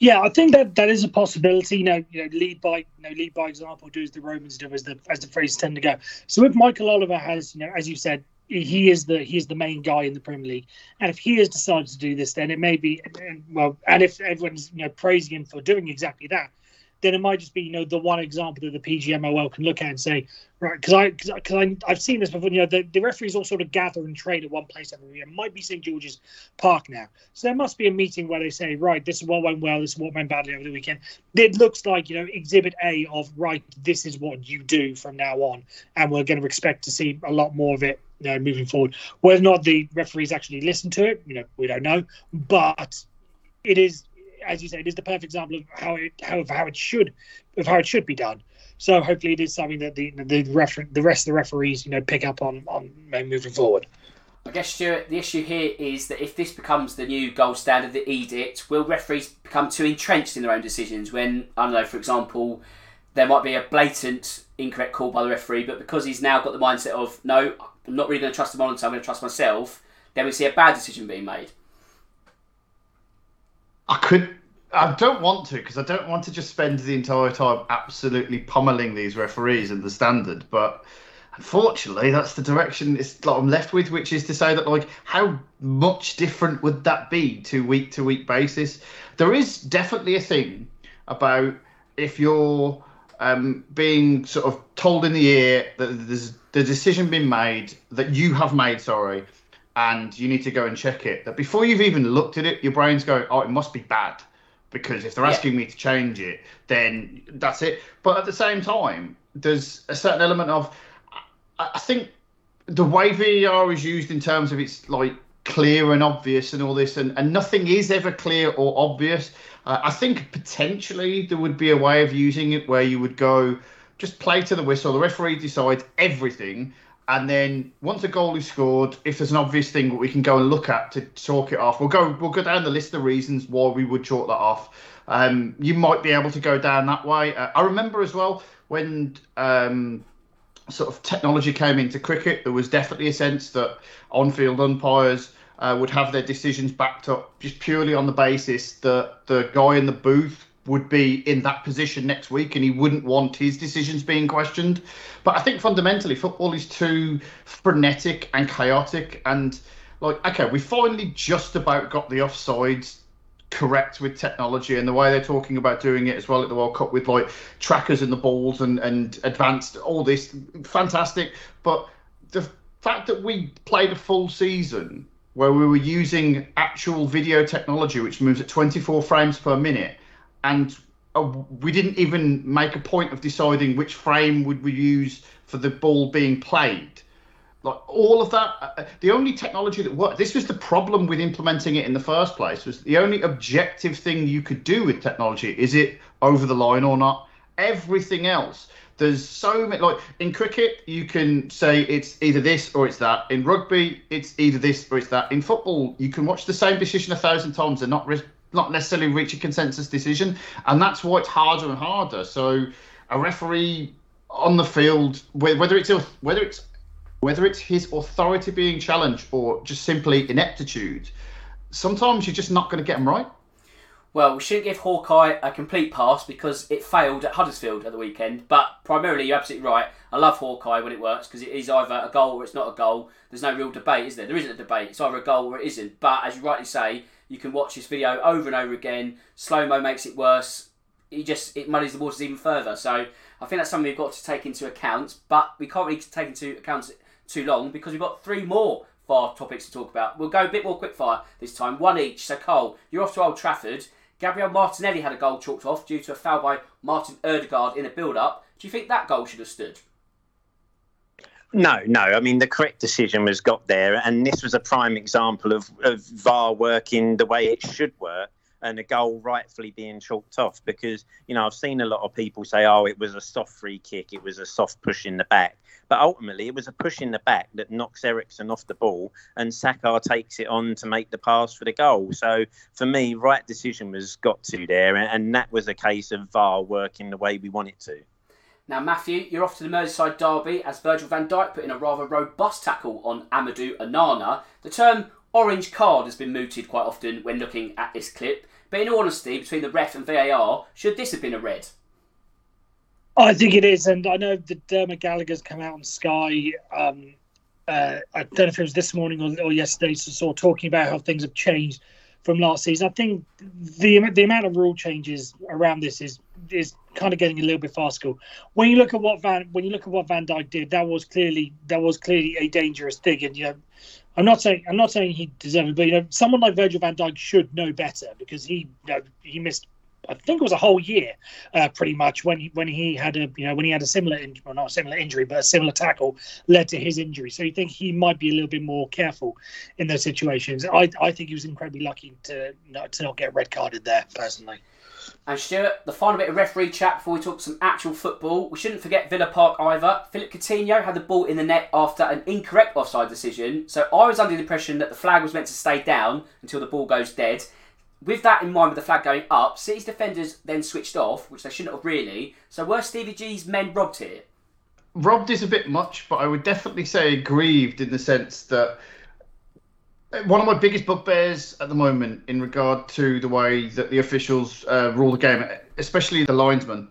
Yeah, I think that that is a possibility. You know, you know, lead by you know, lead by example, do as the Romans do, as the as the phrases tend to go. So if Michael Oliver has, you know, as you said, he is the he is the main guy in the Premier League, and if he has decided to do this, then it may be well, and if everyone's you know praising him for doing exactly that, then it might just be you know the one example that the PGMOL can look at and say right because I because I've seen this before you know the, the referees all sort of gather and trade at one place every year. It might be St George's Park now, so there must be a meeting where they say right this is what went well, this is what went badly over the weekend. It looks like you know Exhibit A of right this is what you do from now on, and we're going to expect to see a lot more of it you know, moving forward. Whether or not the referees actually listen to it, you know, we don't know. But it is, as you say, it is the perfect example of how it how how it should of how it should be done. So hopefully, it is something that the the refer- the rest of the referees, you know, pick up on on moving forward. I guess, Stuart, the issue here is that if this becomes the new gold standard, the edict, will referees become too entrenched in their own decisions when, I don't know, for example, there might be a blatant incorrect call by the referee, but because he's now got the mindset of, no, I'm not really going to trust the monitor, I'm going to trust myself, then we see a bad decision being made. I could. I don't want to because I don't want to just spend the entire time absolutely pummeling these referees and the standard. But unfortunately, that's the direction it's like I'm left with, which is to say that like how much different would that be to week to week basis? There is definitely a thing about if you're um, being sort of told in the ear that there's the decision been made that you have made, sorry, and you need to go and check it. That before you've even looked at it, your brain's going, oh, it must be bad. Because if they're asking yeah. me to change it, then that's it. But at the same time, there's a certain element of, I think the way VAR is used in terms of it's like clear and obvious and all this, and, and nothing is ever clear or obvious. Uh, I think potentially there would be a way of using it where you would go, just play to the whistle. The referee decides everything, and then once a goal is scored, if there's an obvious thing that we can go and look at to chalk it off, we'll go we'll go down the list of reasons why we would chalk that off. Um, you might be able to go down that way. Uh, I remember as well when um, sort of technology came into cricket, there was definitely a sense that on-field umpires uh, would have their decisions backed up just purely on the basis that the guy in the booth would be in that position next week and he wouldn't want his decisions being questioned. But I think fundamentally, football is too frenetic and chaotic. And, like, okay, we finally just about got the offsides correct with technology and the way they're talking about doing it as well at the World Cup with like trackers and the balls and, and advanced all this fantastic. But the fact that we played a full season where we were using actual video technology which moves at 24 frames per minute and uh, we didn't even make a point of deciding which frame would we use for the ball being played. Like all of that, uh, uh, the only technology that worked. This was the problem with implementing it in the first place. Was the only objective thing you could do with technology is it over the line or not? Everything else. There's so many. Like in cricket, you can say it's either this or it's that. In rugby, it's either this or it's that. In football, you can watch the same decision a thousand times and not not necessarily reach a consensus decision, and that's why it's harder and harder. So a referee on the field, whether it's whether it's whether it's his authority being challenged or just simply ineptitude, sometimes you're just not going to get them right. Well, we shouldn't give Hawkeye a complete pass because it failed at Huddersfield at the weekend. But primarily, you're absolutely right. I love Hawkeye when it works because it is either a goal or it's not a goal. There's no real debate, is there? There isn't a debate. It's either a goal or it isn't. But as you rightly say, you can watch this video over and over again. Slow mo makes it worse. It just it muddies the waters even further. So I think that's something we've got to take into account. But we can't really take into account too long because we've got three more VAR topics to talk about. We'll go a bit more quickfire this time, one each. So Karl, you're off to Old Trafford. Gabriel Martinelli had a goal chalked off due to a foul by Martin Odegaard in a build-up. Do you think that goal should have stood? No, no. I mean, the correct decision was got there, and this was a prime example of, of VAR working the way it should work. and a goal rightfully being chalked off because you know I've seen a lot of people say, "Oh, it was a soft free kick, it was a soft push in the back," but ultimately it was a push in the back that knocks Eriksen off the ball, and Saka takes it on to make the pass for the goal. So for me, right decision was got to there, and that was a case of VAR working the way we want it to. Now, Matthew, you're off to the Merseyside derby as Virgil van Dijk put in a rather robust tackle on Amadou Onana. The term orange card has been mooted quite often when looking at this clip, but in all honesty, between the ref and VAR, should this have been a red? I think it is, and I know that Dermot Gallagher's come out on Sky. Um, uh, I don't know if it was this morning or, or yesterday, so of talking about how things have changed from last season. I think the the amount of rule changes around this is is kind of getting a little bit farcical. When you look at what Van when you look at what Van Dijk did, that was clearly that was clearly a dangerous thing. And you know, I'm not saying I'm not saying he deserved it, but you know, someone like Virgil Van Dijk should know better because he you know, he missed I think it was a whole year, uh, pretty much when he when he had a you know when he had a similar in, well not a similar injury but a similar tackle led to his injury. So you think he might be a little bit more careful in those situations. I I think he was incredibly lucky to not to not get red carded there personally. And Stuart, the final bit of referee chat before we talk some actual football. We shouldn't forget Villa Park either. Philip Coutinho had the ball in the net after an incorrect offside decision. So I was under the impression that the flag was meant to stay down until the ball goes dead with that in mind, with the flag going up, City's defenders then switched off, which they shouldn't have really. So were Stevie G's men robbed here? Robbed is a bit much, but I would definitely say grieved in the sense that one of my biggest bugbears at the moment in regard to the way that the officials uh, rule the game, especially the linesman,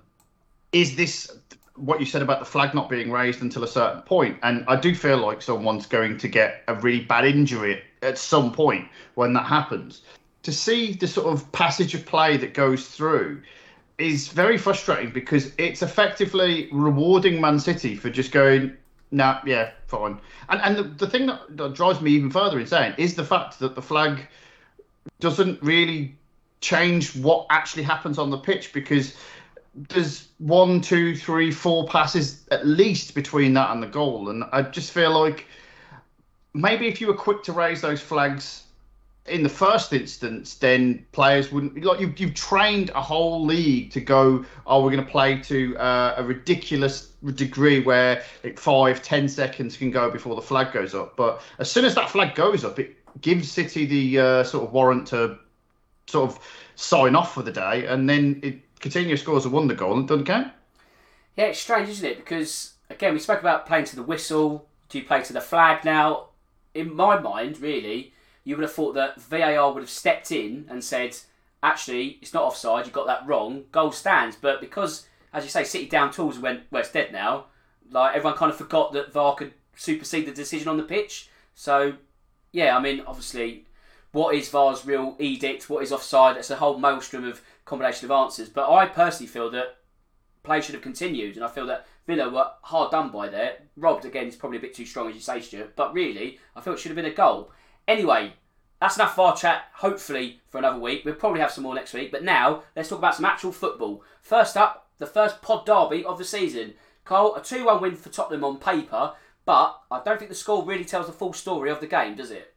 is this what you said about the flag not being raised until a certain point. And I do feel like someone's going to get a really bad injury at some point when that happens to see the sort of passage of play that goes through is very frustrating because it's effectively rewarding Man City for just going, nah, yeah, fine. And and the, the thing that, that drives me even further insane is the fact that the flag doesn't really change what actually happens on the pitch because there's one, two, three, four passes at least between that and the goal. And I just feel like maybe if you were quick to raise those flags in the first instance, then players wouldn't like you. You've trained a whole league to go. Oh, we're going to play to uh, a ridiculous degree where like five, ten seconds can go before the flag goes up. But as soon as that flag goes up, it gives City the uh, sort of warrant to sort of sign off for the day, and then it Coutinho scores a wonder goal and doesn't count. Yeah, it's strange, isn't it? Because again, we spoke about playing to the whistle. Do you play to the flag now? In my mind, really you would have thought that VAR would have stepped in and said, actually, it's not offside, you got that wrong, goal stands. But because, as you say, City down tools went, well, it's dead now, like everyone kind of forgot that VAR could supersede the decision on the pitch. So, yeah, I mean, obviously, what is VAR's real edict? What is offside? It's a whole maelstrom of combination of answers. But I personally feel that play should have continued, and I feel that Villa were hard done by there. Robbed again is probably a bit too strong, as you say, Stuart. But really, I feel it should have been a goal. Anyway, that's enough for our chat, hopefully, for another week. We'll probably have some more next week. But now, let's talk about some actual football. First up, the first pod derby of the season. Karl, a 2 1 win for Tottenham on paper, but I don't think the score really tells the full story of the game, does it?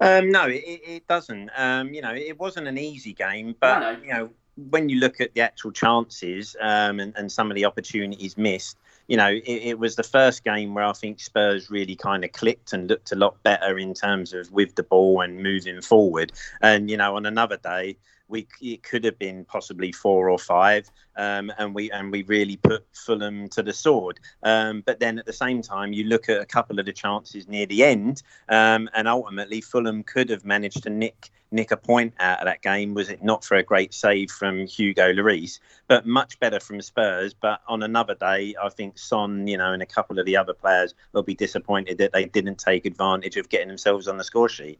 Um, no, it, it doesn't. Um, you know, it wasn't an easy game, but, no, no. you know, when you look at the actual chances um, and, and some of the opportunities missed, you know, it, it, was the first game where I think Spurs really kind of clicked and looked a lot better in terms of with the ball and moving forward. And you know, on another day, we it could have been possibly four or five, um, and we and we really put Fulham to the sword. Um, but then at the same time, you look at a couple of the chances near the end, um, and ultimately Fulham could have managed to nick nick a point out of that game was it not for a great save from Hugo Lloris, but much better from Spurs. But on another day, I think Son, you know, and a couple of the other players will be disappointed that they didn't take advantage of getting themselves on the score sheet.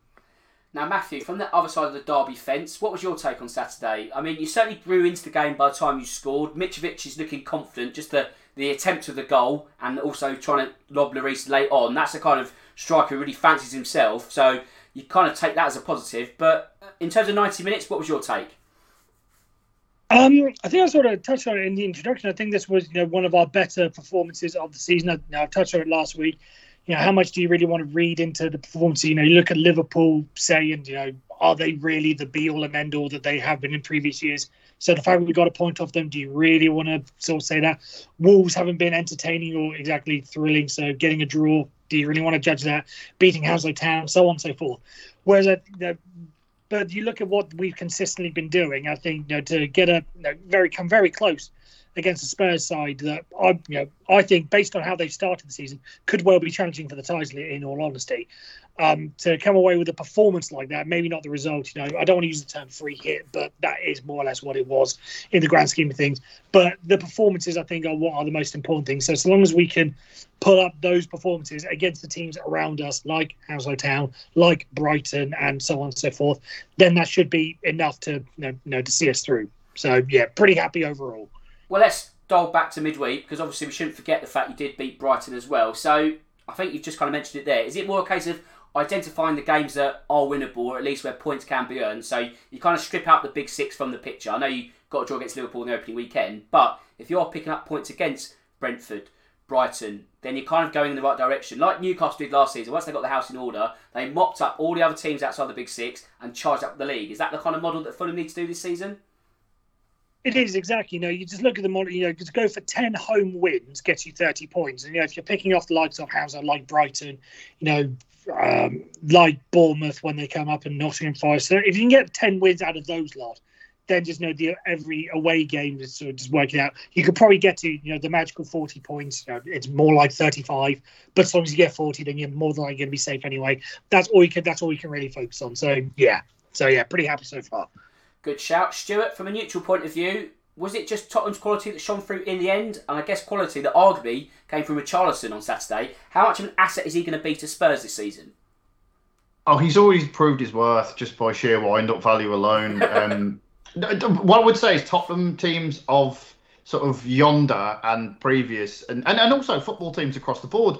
Now, Matthew, from the other side of the derby fence, what was your take on Saturday? I mean, you certainly grew into the game by the time you scored. Mitrovic is looking confident, just the, the attempt of the goal and also trying to lob Lloris late on. That's the kind of striker who really fancies himself. So you kind of take that as a positive. But in terms of 90 minutes, what was your take? Um, I think I sort of touched on it in the introduction. I think this was you know one of our better performances of the season. I, now, I touched on it last week. You know, how much do you really want to read into the performance? You know, you look at Liverpool, say, and you know, are they really the be all and end all that they have been in previous years? So the fact we got a point off them, do you really want to sort of say that? Wolves haven't been entertaining or exactly thrilling, so getting a draw, do you really want to judge that? Beating Hounslow Town, so on and so forth. Whereas, uh, but you look at what we've consistently been doing. I think you know, to get a you know, very come very close against the Spurs side that I you know I think based on how they've started the season could well be challenging for the title in all honesty. Um, to come away with a performance like that, maybe not the result. You know, I don't want to use the term free hit, but that is more or less what it was in the grand scheme of things. But the performances, I think, are what are the most important things. So, so long as we can pull up those performances against the teams around us, like Hounslow Town, like Brighton, and so on and so forth, then that should be enough to you know, you know to see us through. So, yeah, pretty happy overall. Well, let's dial back to midweek because obviously we shouldn't forget the fact you did beat Brighton as well. So I think you've just kind of mentioned it there. Is it more a case of identifying the games that are winnable, or at least where points can be earned? So you kind of strip out the big six from the picture. I know you got a draw against Liverpool in the opening weekend, but if you're picking up points against Brentford, Brighton, then you're kind of going in the right direction. Like Newcastle did last season, once they got the house in order, they mopped up all the other teams outside the big six and charged up the league. Is that the kind of model that Fulham need to do this season? It is exactly. You know, you just look at the model. You know, to go for ten home wins gets you thirty points, and you know if you're picking off the likes of Hounslow, like Brighton, you know, um, like Bournemouth when they come up and Nottingham Forest. So if you can get ten wins out of those lot, then just know the every away game is sort of just working out. You could probably get to you know the magical forty points. You know, it's more like thirty five, but as long as you get forty, then you're more than likely going to be safe anyway. That's all you can. That's all you can really focus on. So yeah. So yeah, pretty happy so far. Good shout. Stuart, from a neutral point of view, was it just Tottenham's quality that shone through in the end? And I guess quality that arguably came from Richarlison on Saturday. How much of an asset is he going to be to Spurs this season? Oh, he's always proved his worth just by sheer wind-up value alone. um, what I would say is Tottenham teams of sort of yonder and previous, and, and, and also football teams across the board,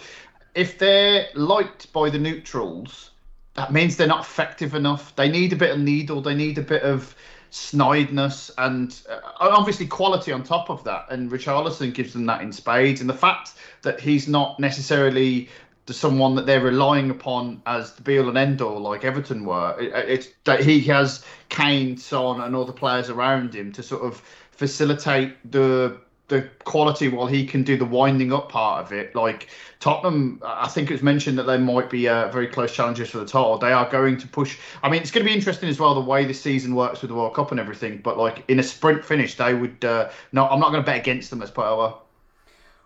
if they're liked by the neutrals, that means they're not effective enough. They need a bit of needle. They need a bit of snideness and uh, obviously quality on top of that. And Richarlison gives them that in spades. And the fact that he's not necessarily someone that they're relying upon as the be all and end all like Everton were, it, it's that he has Kane, Son, and the players around him to sort of facilitate the the quality while he can do the winding up part of it. Like Tottenham, I think it was mentioned that they might be uh, very close challenges for the title. They are going to push. I mean, it's going to be interesting as well the way the season works with the World Cup and everything. But like in a sprint finish, they would. Uh, no, I'm not going to bet against them as per.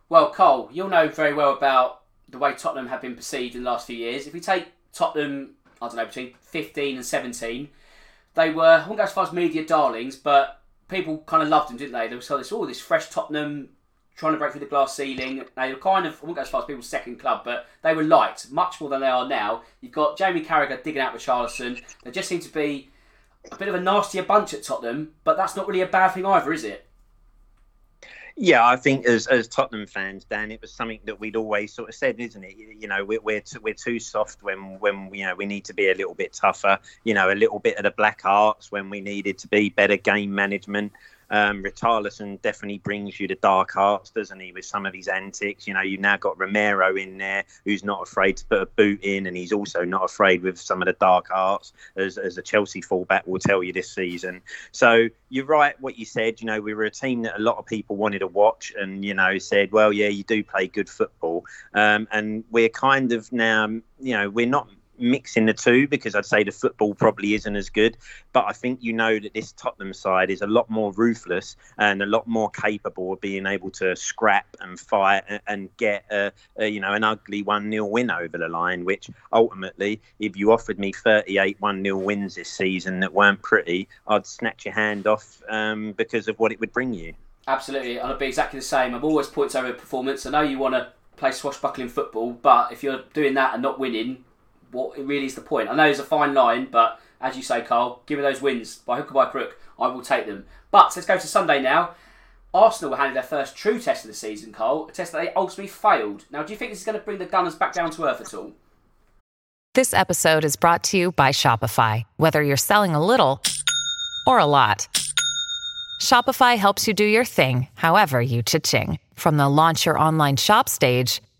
Well, Karl, you'll know very well about the way Tottenham have been perceived in the last few years. If we take Tottenham, I don't know, between 15 and 17, they were, I won't go as far as media darlings, but people kind of loved him, didn't they? They saw this, oh, this fresh Tottenham trying to break through the glass ceiling. They were kind of, I won't go as far as people's second club, but they were liked much more than they are now. You've got Jamie Carragher digging out Richarlison. They just seem to be a bit of a nastier bunch at Tottenham, but that's not really a bad thing either, is it? Yeah, I think as as Tottenham fans, Dan, it was something that we'd always sort of said, isn't it? You know, we're we're too, we're too soft when when you know we need to be a little bit tougher. You know, a little bit of the black arts when we needed to be better game management. Um, Richarlison definitely brings you the dark arts, doesn't he, with some of his antics? You know, you've now got Romero in there who's not afraid to put a boot in, and he's also not afraid with some of the dark arts, as, as a Chelsea fullback will tell you this season. So you're right, what you said. You know, we were a team that a lot of people wanted to watch and, you know, said, well, yeah, you do play good football. Um, and we're kind of now, you know, we're not mixing the two because I'd say the football probably isn't as good. But I think you know that this Tottenham side is a lot more ruthless and a lot more capable of being able to scrap and fight and, get a, a, you know an ugly one 0 win over the line. Which ultimately, if you offered me 38 one 0 wins this season that weren't pretty, I'd snatch your hand off um, because of what it would bring you. Absolutely, I'd be exactly the same. I'm always points over performance. I know you want to play swashbuckling football, but if you're doing that and not winning, what it really is the point? I know it's a fine line, but as you say, Karl, give me those wins by hook or by crook. I will take them. But let's go to Sunday now. Arsenal were handed their first true test of the season, Karl, a test that they ultimately failed. Now, do you think this is going to bring the Gunners back down to earth at all? This episode is brought to you by Shopify. Whether you're selling a little or a lot, Shopify helps you do your thing, however you cha-ching. From the launch your online shop stage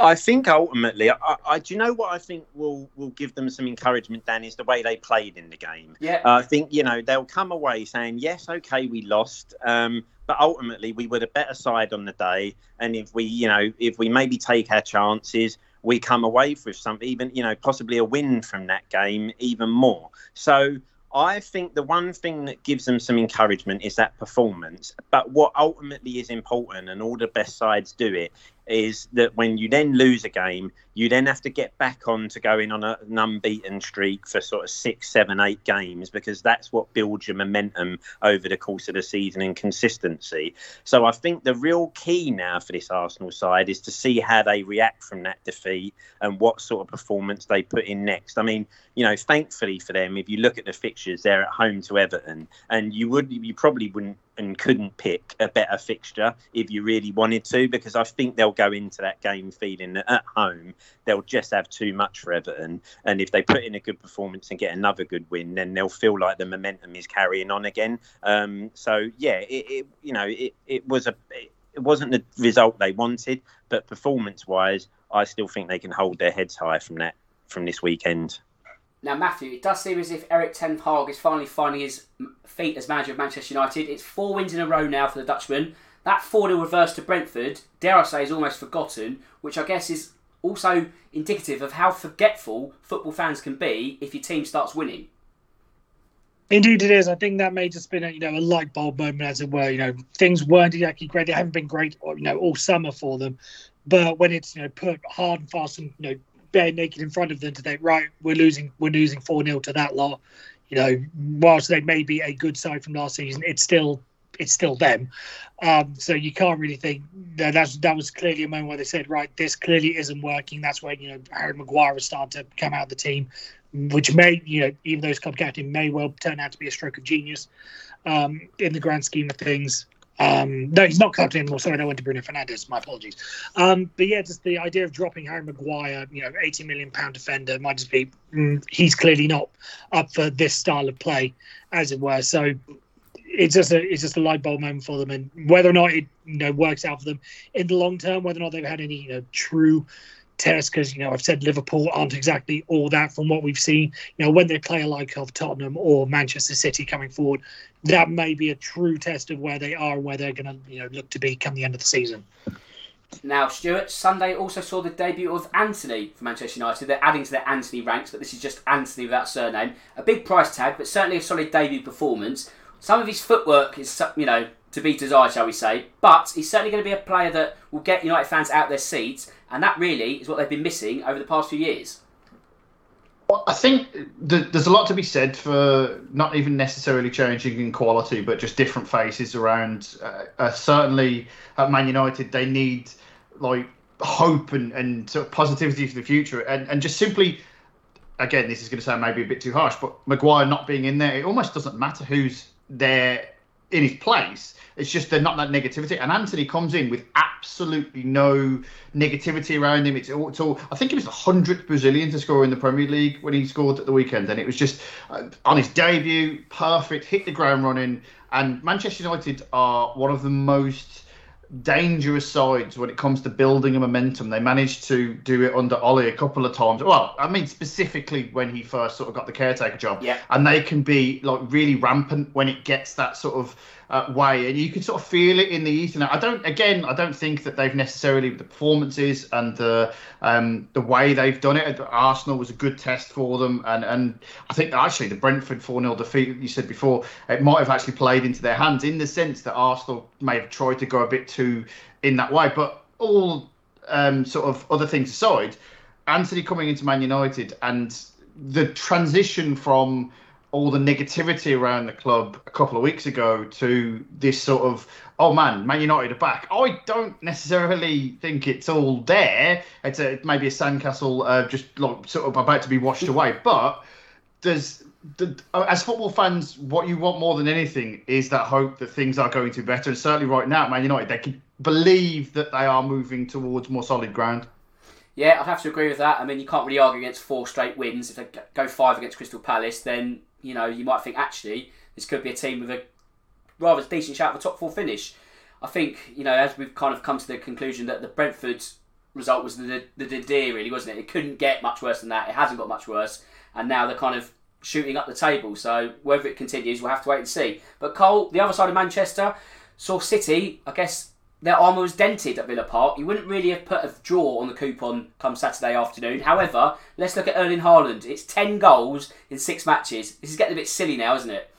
I think ultimately, I, I, do you know what I think will will give them some encouragement? Dan is the way they played in the game. Yeah, uh, I think you know they'll come away saying, "Yes, okay, we lost, um, but ultimately we were the better side on the day, and if we, you know, if we maybe take our chances, we come away with something, even you know, possibly a win from that game, even more." So I think the one thing that gives them some encouragement is that performance. But what ultimately is important, and all the best sides do it, is that when you then lose a game, you then have to get back on to going on a, an unbeaten streak for sort of six, seven, eight games because that's what builds your momentum over the course of the season and consistency. So I think the real key now for this Arsenal side is to see how they react from that defeat and what sort of performance they put in next. I mean, you know, thankfully for them, if you look at the fixtures, they're at home to Everton, and you would, you probably wouldn't and couldn't pick a better fixture if you really wanted to, because I think they'll go into that game feeling that at home they'll just have too much for Everton, and if they put in a good performance and get another good win, then they'll feel like the momentum is carrying on again. Um, so yeah, it, it, you know it, it was a it wasn't the result they wanted, but performance wise, I still think they can hold their heads high from that from this weekend. Now, Matthew, it does seem as if Erik Ten Hag is finally finding his feet as manager of Manchester United. It's four wins in a row now for the Dutchman. That 4 0 reverse to Brentford, dare I say, is almost forgotten, which I guess is also indicative of how forgetful football fans can be if your team starts winning. Indeed, it is. I think that may just been a you know a light bulb moment, as it were. You know, things weren't exactly great. They haven't been great, you know, all summer for them. But when it's you know put hard and fast and you know bare naked in front of them to think, right, we're losing, we're losing four 0 to that lot. You know, whilst they may be a good side from last season, it's still it's still them. Um, so you can't really think that that was clearly a moment where they said, right, this clearly isn't working. That's when you know Harry Maguire is starting to come out of the team, which may you know even though he's club captain may well turn out to be a stroke of genius um, in the grand scheme of things. Um, no, he's not captain anymore. Sorry, I went to Bruno Fernandes. My apologies. Um, but yeah, just the idea of dropping Harry Maguire, you know, 80 million pound defender, might just be mm, he's clearly not up for this style of play, as it were. So it's just a it's just a light bulb moment for them, and whether or not it you know works out for them in the long term, whether or not they've had any you know true test because you know I've said Liverpool aren't exactly all that from what we've seen. You know when they play a like of Tottenham or Manchester City coming forward, that may be a true test of where they are and where they're going to you know look to be come the end of the season. Now, Stuart, Sunday also saw the debut of Antony for Manchester United. They're adding to their Anthony ranks, but this is just Antony without surname. A big price tag, but certainly a solid debut performance. Some of his footwork is, you know, to be desired, shall we say. But he's certainly going to be a player that will get United fans out their seats, and that really is what they've been missing over the past few years. Well, I think there's a lot to be said for not even necessarily changing in quality, but just different faces around. Uh, uh, certainly at Man United, they need like hope and, and sort of positivity for the future, and, and just simply. Again, this is going to sound maybe a bit too harsh, but Maguire not being in there, it almost doesn't matter who's there in his place. It's just they're not that negativity. And Antony comes in with absolutely no negativity around him. It's all, it's all I think he was the hundredth Brazilian to score in the Premier League when he scored at the weekend, and it was just uh, on his debut, perfect, hit the ground running. And Manchester United are one of the most dangerous sides when it comes to building a momentum. They managed to do it under Ole a couple of times. Well, I mean specifically when he first sort of got the caretaker job. Yeah. And they can be like really rampant when it gets that sort of uh, way, and you can sort of feel it in the Ethernet. I don't, again, I don't think that they've necessarily the performances and the um, the way they've done it. Arsenal was a good test for them, and and I think actually the Brentford four 0 defeat you said before it might have actually played into their hands in the sense that Arsenal may have tried to go a bit too in that way, but all um, sort of other things aside, Antony coming into Man United and the transition from all the negativity around the club a couple of weeks ago to this sort of oh man, Man United are back. I don't necessarily think it's all there. It's a maybe a sandcastle uh, just like sort of about to be washed away. But there's the, uh, as football fans, what you want more than anything is that hope that things are going to be better. And certainly right now, Man United, they can believe that they are moving towards more solid ground. Yeah, I'd have to agree with that. I mean, you can't really argue against four straight wins. If they go five against Crystal Palace, then you know you might think actually this could be a team with a rather decent shout for top four finish. I think you know as we've kind of come to the conclusion that the Brentford result was the the the nadir really, wasn't it? It couldn't get much worse than that. It hasn't got much worse, and now they're kind of shooting up the table. So whether it continues, we'll have to wait and see. But Karl, the other side of Manchester, saw City. I guess their armour was dented at Villa Park. You wouldn't really have put a draw on the coupon come Saturday afternoon. However, let's look at Erling Haaland. It's 10 goals in six matches. This is getting a bit silly now, isn't it?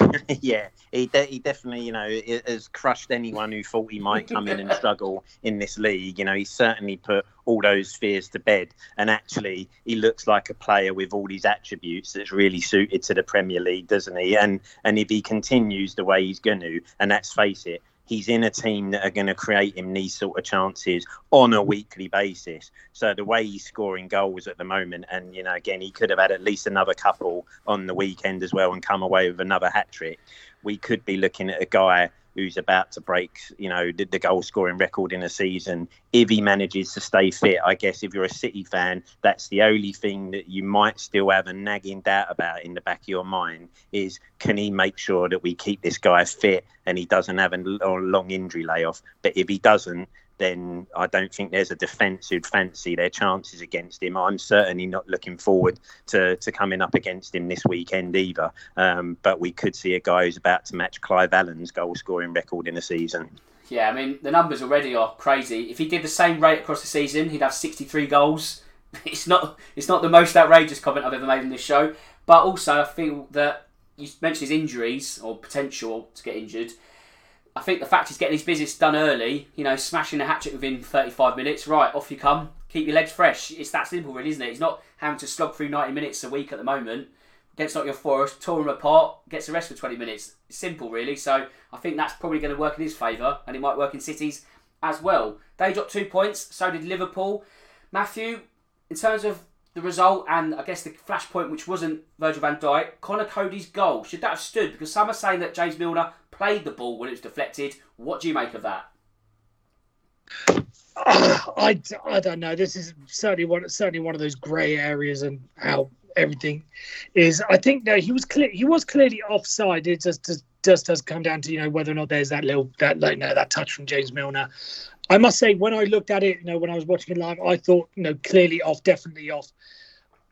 yeah, he, de- he definitely, you know, has crushed anyone who thought he might come in and struggle in this league. You know, he certainly put all those fears to bed. And actually, he looks like a player with all these attributes that's really suited to the Premier League, doesn't he? And and if he continues the way he's going to, and let's face it, he's in a team that are going to create him these sort of chances on a weekly basis. So the way he's scoring goals at the moment, and you know, again, he could have had at least another couple on the weekend as well and come away with another hat trick. We could be looking at a guy who's about to break, you know, the, the, goal scoring record in a season. If he manages to stay fit, I guess if you're a City fan, that's the only thing that you might still have a nagging doubt about in the back of your mind is can he make sure that we keep this guy fit and he doesn't have a long injury layoff? But if he doesn't, then I don't think there's a defence who'd fancy their chances against him. I'm certainly not looking forward to, to coming up against him this weekend either. Um, but we could see a guy who's about to match Clive Allen's goal scoring record in a season. Yeah, I mean, the numbers already are crazy. If he did the same rate across the season, he'd have 63 goals. It's not it's not the most outrageous comment I've ever made in this show, but also I feel that you mentioned his injuries or potential to get injured. I think the fact he's getting his business done early, you know, smashing the hatchet within 35 minutes, right, off you come. Keep your legs fresh. It's that simple, really, isn't it? He's not having to slog through 90 minutes a week at the moment. Gets not your Forest, tore him apart, gets the rest for 20 minutes. simple, really. So I think that's probably going to work in his favour, and it might work in cities as well. They dropped two points, so did Liverpool. Matthew, in terms of the result and I guess the flashpoint, which wasn't Virgil van Dijk, Conor Coady's goal, should that have stood? Because some are saying that James Milner played the ball when it was deflected. What do you make of that? I, I don't know. This is certainly one certainly one of those grey areas and how everything is. I think no, he was clear. He was clearly offside. It just just, just does come down to you know whether or not there's that little that you know, that touch from James Milner. I must say when I looked at it, you know, when I was watching it live, I thought you know clearly off, definitely off.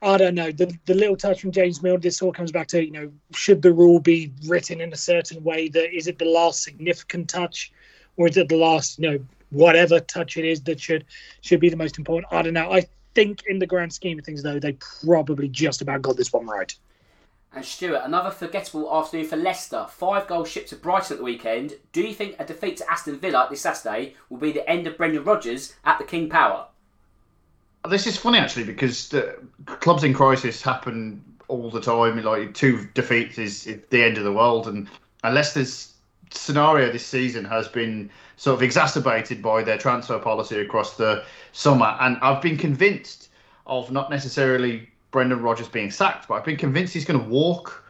I don't know. The the little touch from James Milner, this all comes back to, you know, should the rule be written in a certain way that is it the last significant touch or is it the last, you know, whatever touch it is that should should be the most important? I don't know. I think in the grand scheme of things though, they probably just about got this one right. And Stuart, another forgettable afternoon for Leicester. Five goals shipped to Brighton at the weekend. Do you think a defeat to Aston Villa this Saturday will be the end of Brendan Rodgers at the King Power? This is funny actually because clubs in crisis happen all the time. Like two defeats is, the end of the world, and unless this scenario this season has been sort of exacerbated by their transfer policy across the summer, and I've been convinced of not necessarily Brendan Rodgers being sacked, but I've been convinced he's going to walk.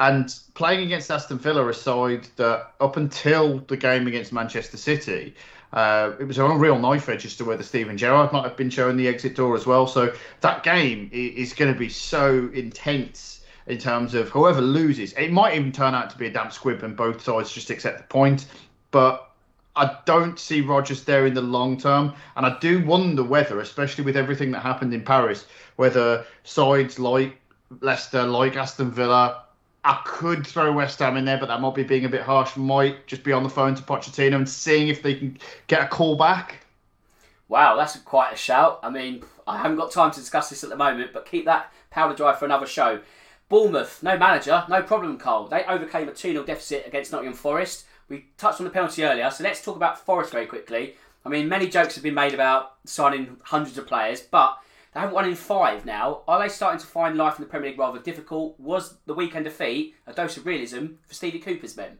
And playing against Aston Villa, a side that up until the game against Manchester City uh, it was a real knife edge as to whether Steven Gerrard might have been showing the exit door as well. So that game is going to be so intense in terms of whoever loses. It might even turn out to be a damp squib and both sides just accept the point. But I don't see Rodgers there in the long term. And I do wonder whether, especially with everything that happened in Paris, whether sides like Leicester, like Aston Villa, I could throw West Ham in there, but that might be being a bit harsh. Might just be on the phone to Pochettino and seeing if they can get a call back. Wow, that's quite a shout. I mean, I haven't got time to discuss this at the moment, but keep that powder dry for another show. Bournemouth, no manager, no problem, Karl. They overcame a 2 0 deficit against Nottingham Forest. We touched on the penalty earlier, so let's talk about Forest very quickly. I mean, many jokes have been made about signing hundreds of players, but they haven't won in five now. Are they starting to find life in the Premier League rather difficult? Was the weekend defeat a dose of realism for Stevie Cooper's men?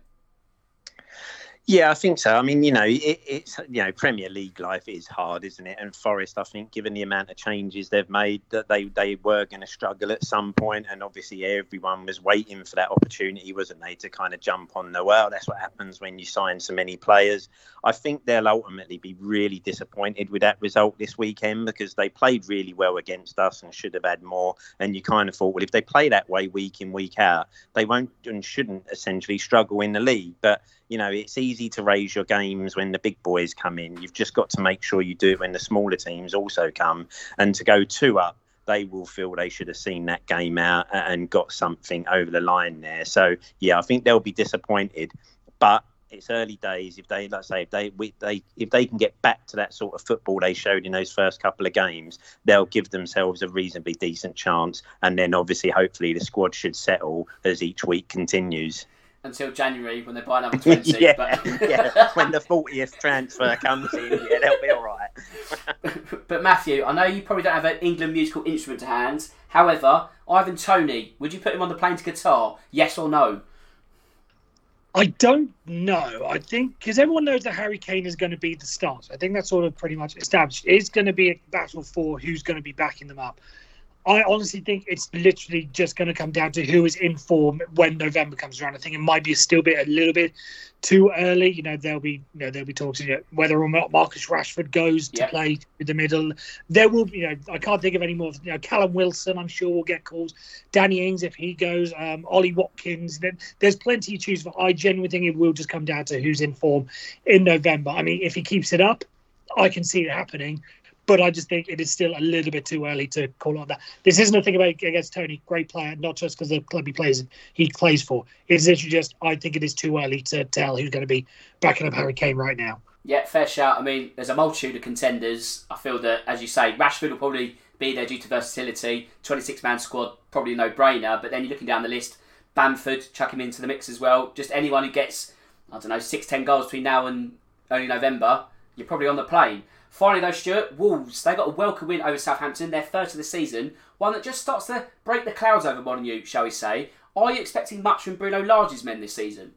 Yeah, I think so. I mean, you know, it, it's you know, Premier League life is hard, isn't it? And Forest, I think, given the amount of changes they've made, that they they were going to struggle at some point. point, and obviously everyone was waiting for that opportunity, wasn't they, to kind of jump on the well. That's what happens when you sign so many players. I think they'll ultimately be really disappointed with that result this weekend because they played really well against us and should have had more. And you kind of thought, well, if they play that way week in week out, they won't and shouldn't essentially struggle in the league, but you know, it's easy to raise your games when the big boys come in. You've just got to make sure you do it when the smaller teams also come. And to go two up, they will feel they should have seen that game out and got something over the line there. So yeah, I think they'll be disappointed, but it's early days. If they, let's say, if they, we, they, if they can get back to that sort of football they showed in those first couple of games, they'll give themselves a reasonably decent chance. And then, obviously, hopefully, the squad should settle as each week continues until January when they buy another 20. yeah, but... yeah, when the 40th transfer comes in, yeah, they'll be all right. but Matthew, I know you probably don't have an England musical instrument to hand. However, Ivan Toney, would you put him on the plane to Qatar? Yes or no? I don't know. I think because everyone knows that Harry Kane is going to be the starter. I think that's sort of pretty much established. It's going to be a battle for who's going to be backing them up. I honestly think it's literally just going to come down to who is in form when November comes around. I think it might be still be a little bit too early. You know, there'll be you know there'll be talks you know, whether or not Marcus Rashford goes to play in the middle. There will you know I can't think of any more. You know, Callum Wilson I'm sure will get calls. Danny Ings if he goes. Um, Ollie Watkins. Then There's plenty to choose for. I genuinely think it will just come down to who's in form in November. I mean, if he keeps it up, I can see it happening but I just think it is still a little bit too early to call on that. This isn't a thing about against Toney, great player, not just because the club he plays he plays for. It's literally just I think it is too early to tell who's going to be backing up Harry Kane right now. Yeah, fair shout. I mean, there's a multitude of contenders. I feel that, as you say, Rashford will probably be there due to versatility. 26 man squad, probably no brainer. But then you're looking down the list, Bamford, chuck him into the mix as well. Just anyone who gets, I don't know, six, ten goals between now and early November, you're probably on the plane. Finally, though, Stuart, Wolves, they got a welcome win over Southampton, their third of the season, one that just starts to break the clouds over Molineux, shall we say. Are you expecting much from Bruno Lage's men this season?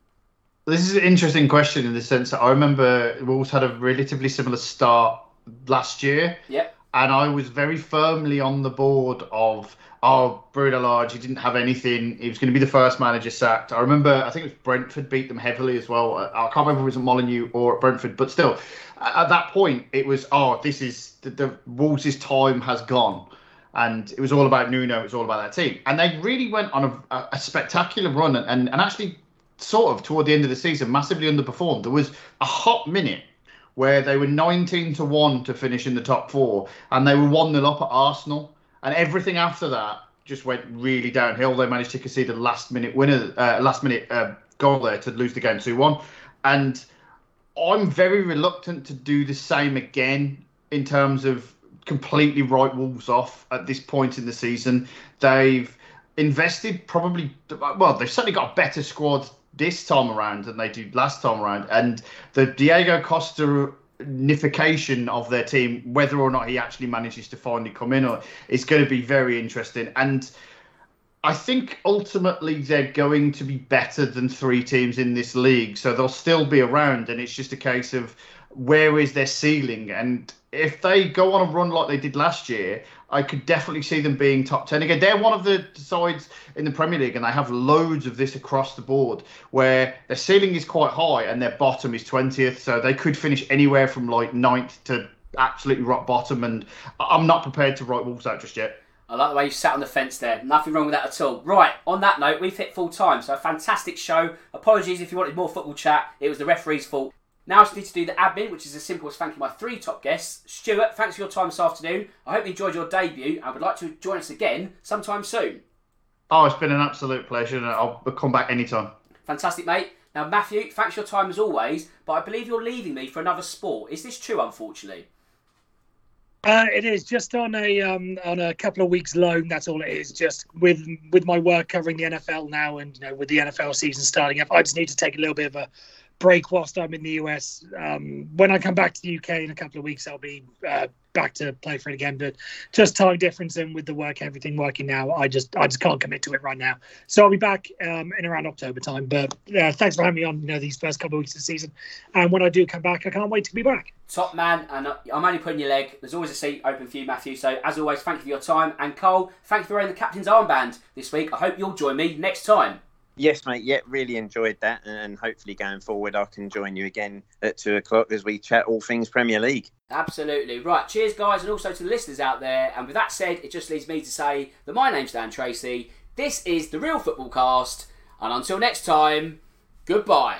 This is an interesting question in the sense that I remember Wolves had a relatively similar start last year. Yeah. And I was very firmly on the board of, oh, Bruno Lage, he didn't have anything. He was going to be the first manager sacked. I remember, I think it was Brentford beat them heavily as well. I can't remember if it was at Molineux or at Brentford, but still, at that point, it was, oh, this is the, the Wolves' time has gone. And it was all about Nuno, it was all about that team. And they really went on a, a spectacular run and, and, and actually, sort of toward the end of the season, massively underperformed. There was a hot minute where they were 19 to 1 to finish in the top four and they were 1 0 up at Arsenal. And everything after that just went really downhill. They managed to concede a last minute winner, uh, last minute uh, goal there to lose the game 2 1. And I'm very reluctant to do the same again in terms of completely write Wolves off at this point in the season. They've invested probably, well, they've certainly got a better squad this time around than they did last time around. And the Diego Costa nification of their team, whether or not he actually manages to finally come in, or is going to be very interesting. And I think ultimately they're going to be better than three teams in this league, so they'll still be around, and it's just a case of where is their ceiling. And if they go on a run like they did last year, I could definitely see them being top 10 again. They're one of the sides in the Premier League, and they have loads of this across the board where their ceiling is quite high and their bottom is 20th. So they could finish anywhere from like 9th to absolutely rock bottom. And I'm not prepared to write Wolves out just yet. I like the way you sat on the fence there. Nothing wrong with that at all. Right, on that note, we've hit full time, so a fantastic show. Apologies if you wanted more football chat, it was the referee's fault. Now I just need to do the admin, which is as simple as thanking my three top guests. Stuart, thanks for your time this afternoon. I hope you enjoyed your debut and would like to join us again sometime soon. Oh, it's been an absolute pleasure, and I'll come back anytime. Fantastic, mate. Now, Matthew, thanks for your time as always, but I believe you're leaving me for another sport. Is this true, unfortunately? Uh, it is just on a um, on a couple of weeks loan. That's all it is. Just with with my work covering the NFL now, and you know with the NFL season starting up, I just need to take a little bit of a break whilst I'm in the US. Um, when I come back to the UK in a couple of weeks, I'll be uh, back to play for it again. But just time difference and with the work, everything working now, I just I just can't commit to it right now. So I'll be back um, in around October time. But uh, thanks for having me on. You know these first couple of weeks of the season, and when I do come back, I can't wait to be back. Top man, and I'm only putting your leg. There's always a seat open for you, Matthew. So as always, thank you for your time. And Karl, thank you for wearing the captain's armband this week. I hope you'll join me next time. Yes, mate. Yeah, really enjoyed that, and hopefully going forward, I can join you again at two o'clock as we chat all things Premier League. Absolutely right. Cheers, guys, and also to the listeners out there. And with that said, it just leaves me to say that my name's Dan Tracy. This is the Real Football Cast, and until next time, goodbye.